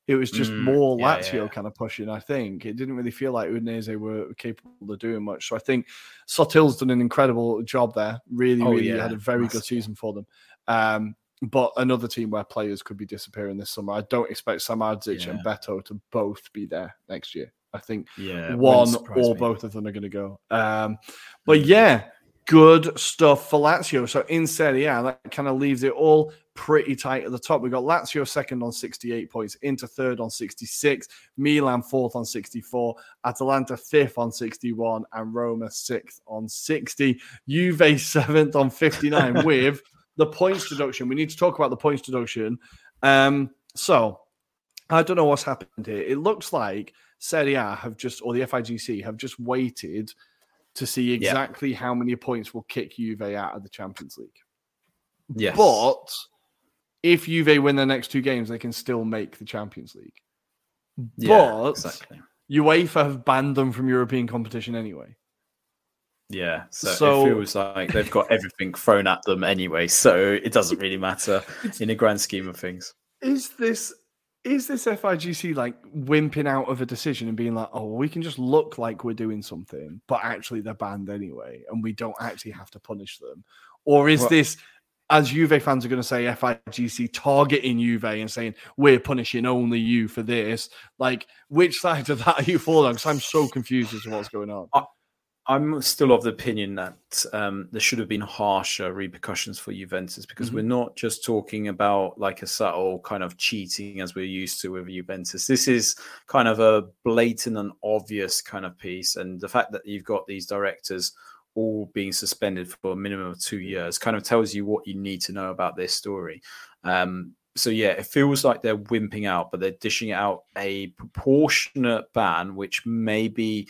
It was just Mm, more yeah, Lazio yeah. kind of pushing, I think. It didn't really feel like Udinese were capable of doing much. So I think Sottil's done an incredible job there. Really, Oh, really yeah, had a very good massively. season for them. Um, but another team where players could be disappearing this summer. I don't expect Samardzic and Beto to both be there next year. I think Yeah, one or me. both of them are going to go. Um, but yeah, good stuff for Lazio. So in Serie A, that kind of leaves it all pretty tight at the top. We've got Lazio second on 68 points, Inter third on 66, Milan fourth on 64, Atalanta fifth on 61, and Roma sixth on 60. Juve seventh on 59 with the points deduction. We need to talk about the points deduction. Um, so I don't know what's happened here. It looks like Serie A have just, or the FIGC have just waited to see exactly how many points will kick Juve out of the Champions League. Yes. But if Juve win their next two games, they can still make the Champions League. yeah, but- exactly. UEFA have banned them from European competition anyway. Yeah, so, So- it feels like they've got everything thrown at them anyway, so it doesn't really matter in the grand scheme of things. Is this is this FIGC like wimping out of a decision and being like, oh, we can just look like we're doing something, but actually they're banned anyway, and we don't actually have to punish them? Or is Well- this, as Juve fans are going to say, FIGC targeting Juve and saying we're punishing only you for this? Like, which side of that are you falling on? Because I'm so confused as to what's going on. I'm still of the opinion that um, there should have been harsher repercussions for Juventus because Mhm. we're not just talking about like a subtle kind of cheating as we're used to with Juventus. This is kind of a blatant and obvious kind of piece. And the fact that you've got these directors all being suspended for a minimum of two years kind of tells you what you need to know about this story. Um, so yeah, it feels like they're wimping out, but they're dishing out a proportionate ban, which maybe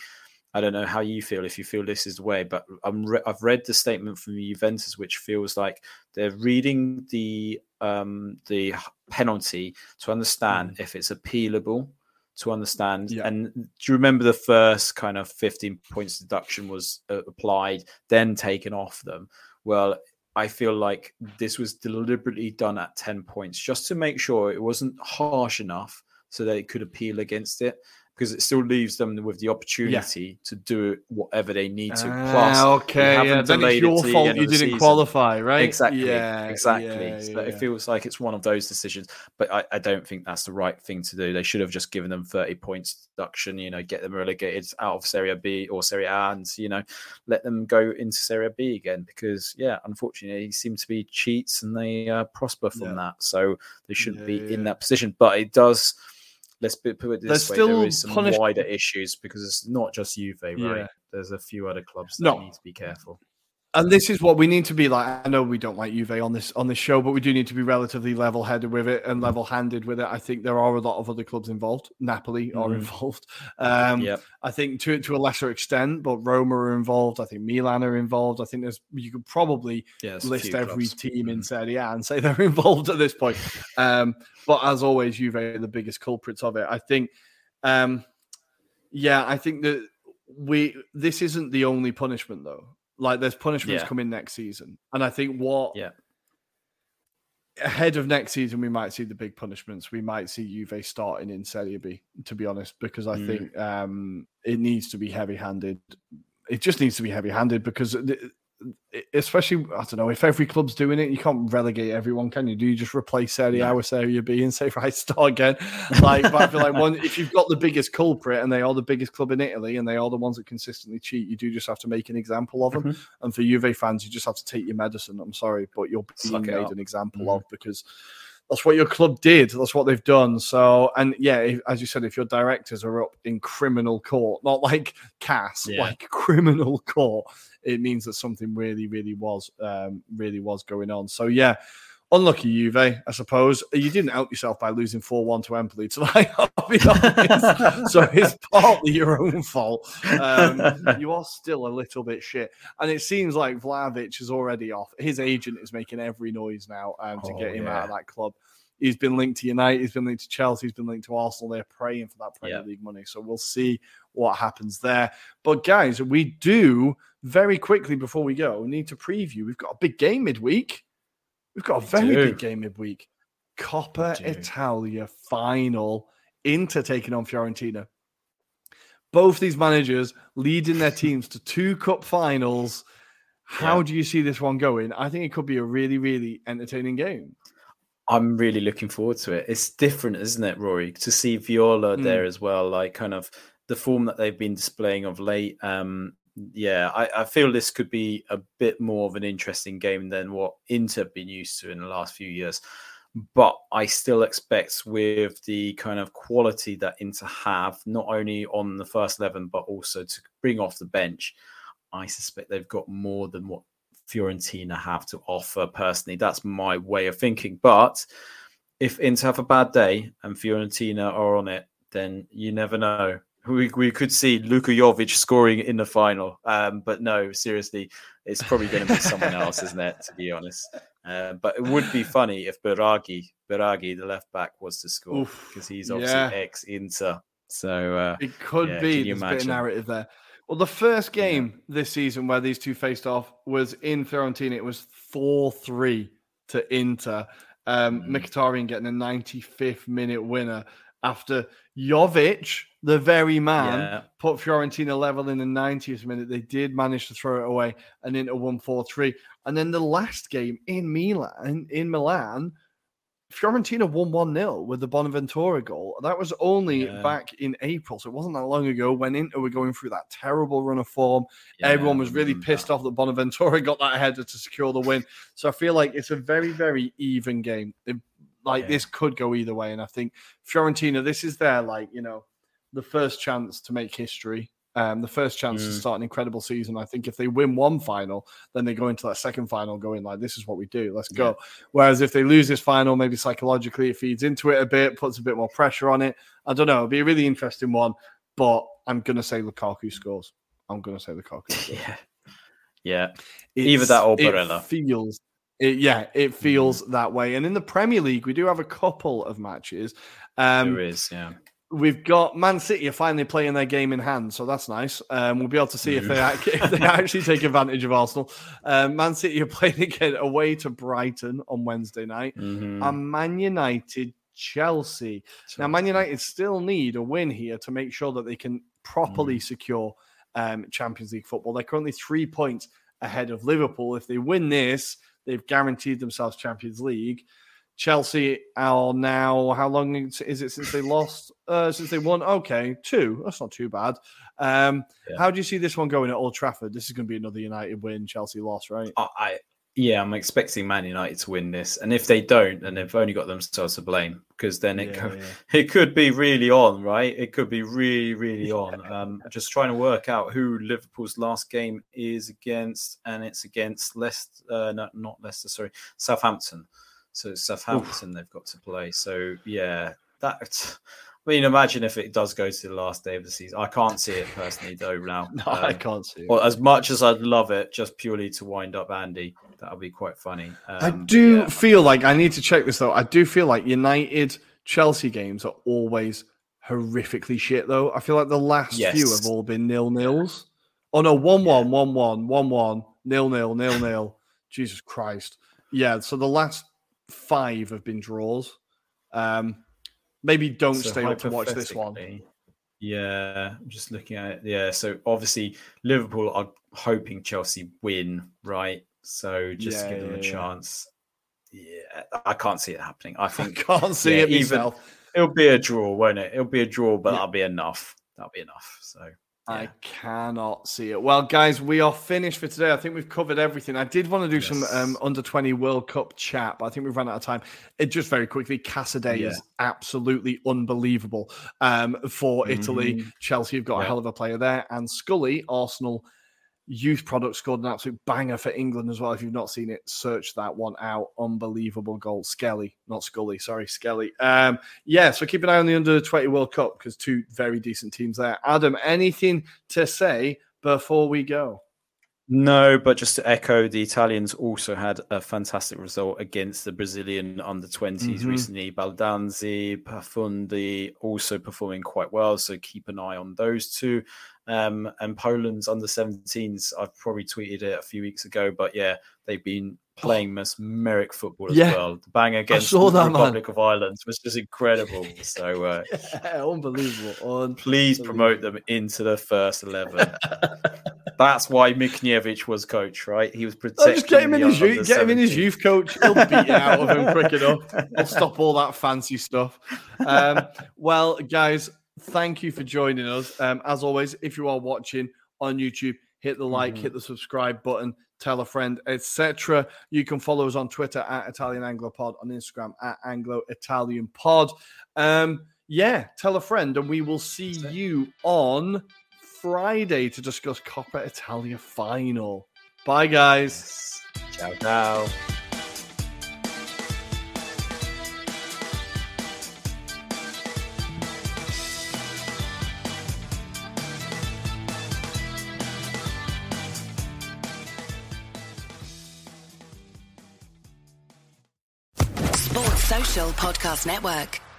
I don't know how you feel if you feel this is the way, but I'm re- I've read the statement from Juventus, which feels like they're reading the um, the penalty to understand if it's appealable, to understand. Yeah. And do you remember the first kind of 15 points deduction was uh, applied, then taken off them? Well, I feel like this was deliberately done at 10 points just to make sure it wasn't harsh enough so that it could appeal against it because it still leaves them with the opportunity yeah. to do whatever they need to. Plus, uh, okay, yeah, then it's your fault you didn't season. qualify, right? Exactly, yeah, exactly. Yeah, so it feels like it's one of those decisions, but I, I, don't think that's the right thing to do. They should have just given them 30 points deduction, you know, get them relegated out of Serie B or Serie A and, you know, let them go into Serie B again because, yeah, unfortunately, they seem to be cheats and they uh, prosper from that. So they shouldn't be in that position, but it does – let's put it this There's way: still there is some punish- wider issues because it's not just Juve, right? Yeah. There's a few other clubs that no. need to be careful and this is what we need to be like. I know we don't like Juve on this on this show, but we do need to be relatively level headed with it and mm. level handed with it. I think there are a lot of other clubs involved. Napoli mm. are involved. Um, yep. I think to to a lesser extent, but Roma are involved. I think Milan are involved. I think there's you could probably yeah, list every clubs. team in mm. Serie A and say they're involved at this point. Um, but as always, Juve are the biggest culprits of it. I think. Um, yeah, I think that we this isn't the only punishment though. Like there's punishments yeah. coming next season, and I think what yeah ahead of next season we might see the big punishments. We might see Juve starting in Serie B, to be honest, because I mm. think um, it needs to be heavy-handed. It just needs to be heavy-handed because especially I don't know if every club's doing it, you can't relegate everyone, can you? Do you just replace Serie A with Serie B and say right start again? Like, but I feel like one if you've got the biggest culprit and they are the biggest club in Italy and they are the ones that consistently cheat, you do just have to make an example of them. Mm-hmm. And for Juve fans, you just have to take your medicine. I'm sorry, but you're being made an example mm-hmm. of because that's what your club did. That's what they've done. So, and yeah, if, as you said, if your directors are up in criminal court, not like CAS, yeah. like criminal court, it means that something really, really was, um, really was going on. So, yeah, unlucky Juve, I suppose. You didn't help yourself by losing 4 1 to Empoli tonight, I'll be honest. so it's partly your own fault. Um, you are still a little bit shit. And it seems like Vlahovic is already off. His agent is making every noise now um, to oh, get him yeah. out of that club. He's been linked to United, he's been linked to Chelsea, he's been linked to Arsenal. They're praying for that Premier yeah. League money. So we'll see what happens there. But guys, we do very quickly before we go we need to preview. We've got a big game midweek. We've got a very big game midweek. Coppa Italia final. Inter taking on Fiorentina. Both these managers leading their teams to two cup finals. How yeah. do you see this one going? I think it could be a really, really entertaining game. I'm really looking forward to it. It's different, isn't it, Ruari, to see Viola mm. there as well? Like, kind of the form that they've been displaying of late. Um, yeah, I, I, feel this could be a bit more of an interesting game than what Inter have been used to in the last few years. But I still expect with the kind of quality that Inter have, not only on the first 11, but also to bring off the bench, I suspect they've got more than what Fiorentina have to offer personally. That's my way of thinking. But if Inter have a bad day and Fiorentina are on it, then you never know we, we could see Luka Jovic scoring in the final. Um, but no, seriously, it's probably going to be someone else, isn't it? To be honest, uh, but it would be funny if Biraghi, Biraghi, the left back, was to score because he's obviously yeah. ex Inter. So uh, it could yeah, be. There's a bit of narrative there. Well, the first game yeah. this season where these two faced off was in Fiorentina. It was four three to Inter. Um, mm. Mkhitaryan getting a 95th minute winner after Jovic, the very man, yeah. put Fiorentina level in the 90th minute. They did manage to throw it away and into 1 4 3. And then the last game in Milan, in Milan, Fiorentina won 1 0 with the Bonaventura goal. That was only yeah. back in April. So it wasn't that long ago when Inter were going through that terrible run of form. Yeah, Everyone was really pissed that. off that Bonaventura got that header to secure the win. So I feel like it's a very, very even game. It like yeah. this could go either way, and I think Fiorentina, this is their like you know the first chance to make history. Um, the first chance mm. to start an incredible season. I think if they win one final, then they go into that second final going like, "This is what we do. Let's go." Yeah. Whereas if they lose this final, maybe psychologically it feeds into it a bit, puts a bit more pressure on it. I don't know. It'll be a really interesting one, but I'm gonna say Lukaku scores. I'm gonna say Lukaku. Scores. yeah, yeah. It's, Either that or Barella. It feels it, yeah, it feels mm. that way. And in the Premier League, we do have a couple of matches. Um, there is, yeah. we've got Man City are finally playing their game in hand, so that's nice. Um, we'll be able to see if they Mm. if they actually take advantage of Arsenal. Um, Man City are playing again away to Brighton on Wednesday night, Mhm. and Man United Chelsea. Now, Man United still need a win here to make sure that they can properly Mm. secure um, Champions League football. They're currently three points ahead of Liverpool. If they win this, they've guaranteed themselves Champions League. Chelsea are now how long is it since they lost? Uh, since they won? Okay, two. That's not too bad. Um, Yeah. How do you see this one going at Old Trafford? This is going to be another United win, Chelsea loss, right? I, I yeah, I'm expecting Man United to win this, and if they don't, then they've only got themselves to blame because then it Yeah, co- yeah. it could be really on, right? It could be really, really on. Um, just trying to work out who Liverpool's last game is against, and it's against Leicester, uh, no, not Leicester, sorry, Southampton. So it's Southampton they've got to play. So yeah, that. I mean, imagine if it does go to the last day of the season. I can't see it personally, though. Now, No, I Um, can't see it. well, as much as I'd love it, just purely to wind up Andy, that'll be quite funny. I Um, but do yeah. feel like I need to check this though. I do feel like United Chelsea games are always horrifically shit though. I feel like the last few have all been nil nils. Oh no, one one, one one, one one, nil nil, nil nil. Jesus Christ. Yeah, so the last five have been draws. Um maybe don't So stay up to watch this one. Yeah, I'm just looking at it. Yeah, so obviously Liverpool are hoping Chelsea win, right? So just Yeah, give them yeah, a yeah. chance. Yeah, I can't see it happening. I think I can't see yeah, it even- myself. it'll be a draw, won't it? It'll be a draw, but Yeah. that'll be enough. That'll be enough. So I cannot see it. Well, guys, we are finished for today. I think we've covered everything. I did want to do some um, under 20 World Cup chat, but I think we've run out of time. It just very quickly, Casadei Yeah. is absolutely unbelievable um, for Italy. Mhm. Chelsea have got a hell of a player there. And Scully, Arsenal youth product, scored an absolute banger for England as well. If you've not seen it, search that one out. Unbelievable goal. Skelly, not Scully, sorry, Skelly. Um, yeah, so keep an eye on the under 20 World Cup because two very decent teams there. Adam, anything to say before we go? No, but just to echo, the Italians also had a fantastic result against the Brazilian under 20s Mhm. recently. Baldanzi, Pafundi also performing quite well. So keep an eye on those two. Um, and Poland's under 17s, I've probably tweeted it a few weeks ago, but yeah, they've been playing mesmeric football as Yeah. well. The bang against the that, man. Republic of Ireland was just incredible. So uh, Yeah, unbelievable. Un- please promote them into the first 11. That's why Michniewicz was coach, right? He was Oh, protecting. just get him in his youth, get him in his youth coach. He'll beat you out of him quick enough. He'll stop all that fancy stuff. Um, well, guys, thank you for joining us. Um, as always, if you are watching on YouTube, hit the like, Mhm. hit the subscribe button, tell a friend, etc. You can follow us on Twitter at Italian Anglo Pod, on Instagram at Anglo Italian Pod. Um, yeah, tell a friend, and we will see you on Friday to discuss Coppa Italia final. Bye, guys. Ciao, ciao. Podcast Network.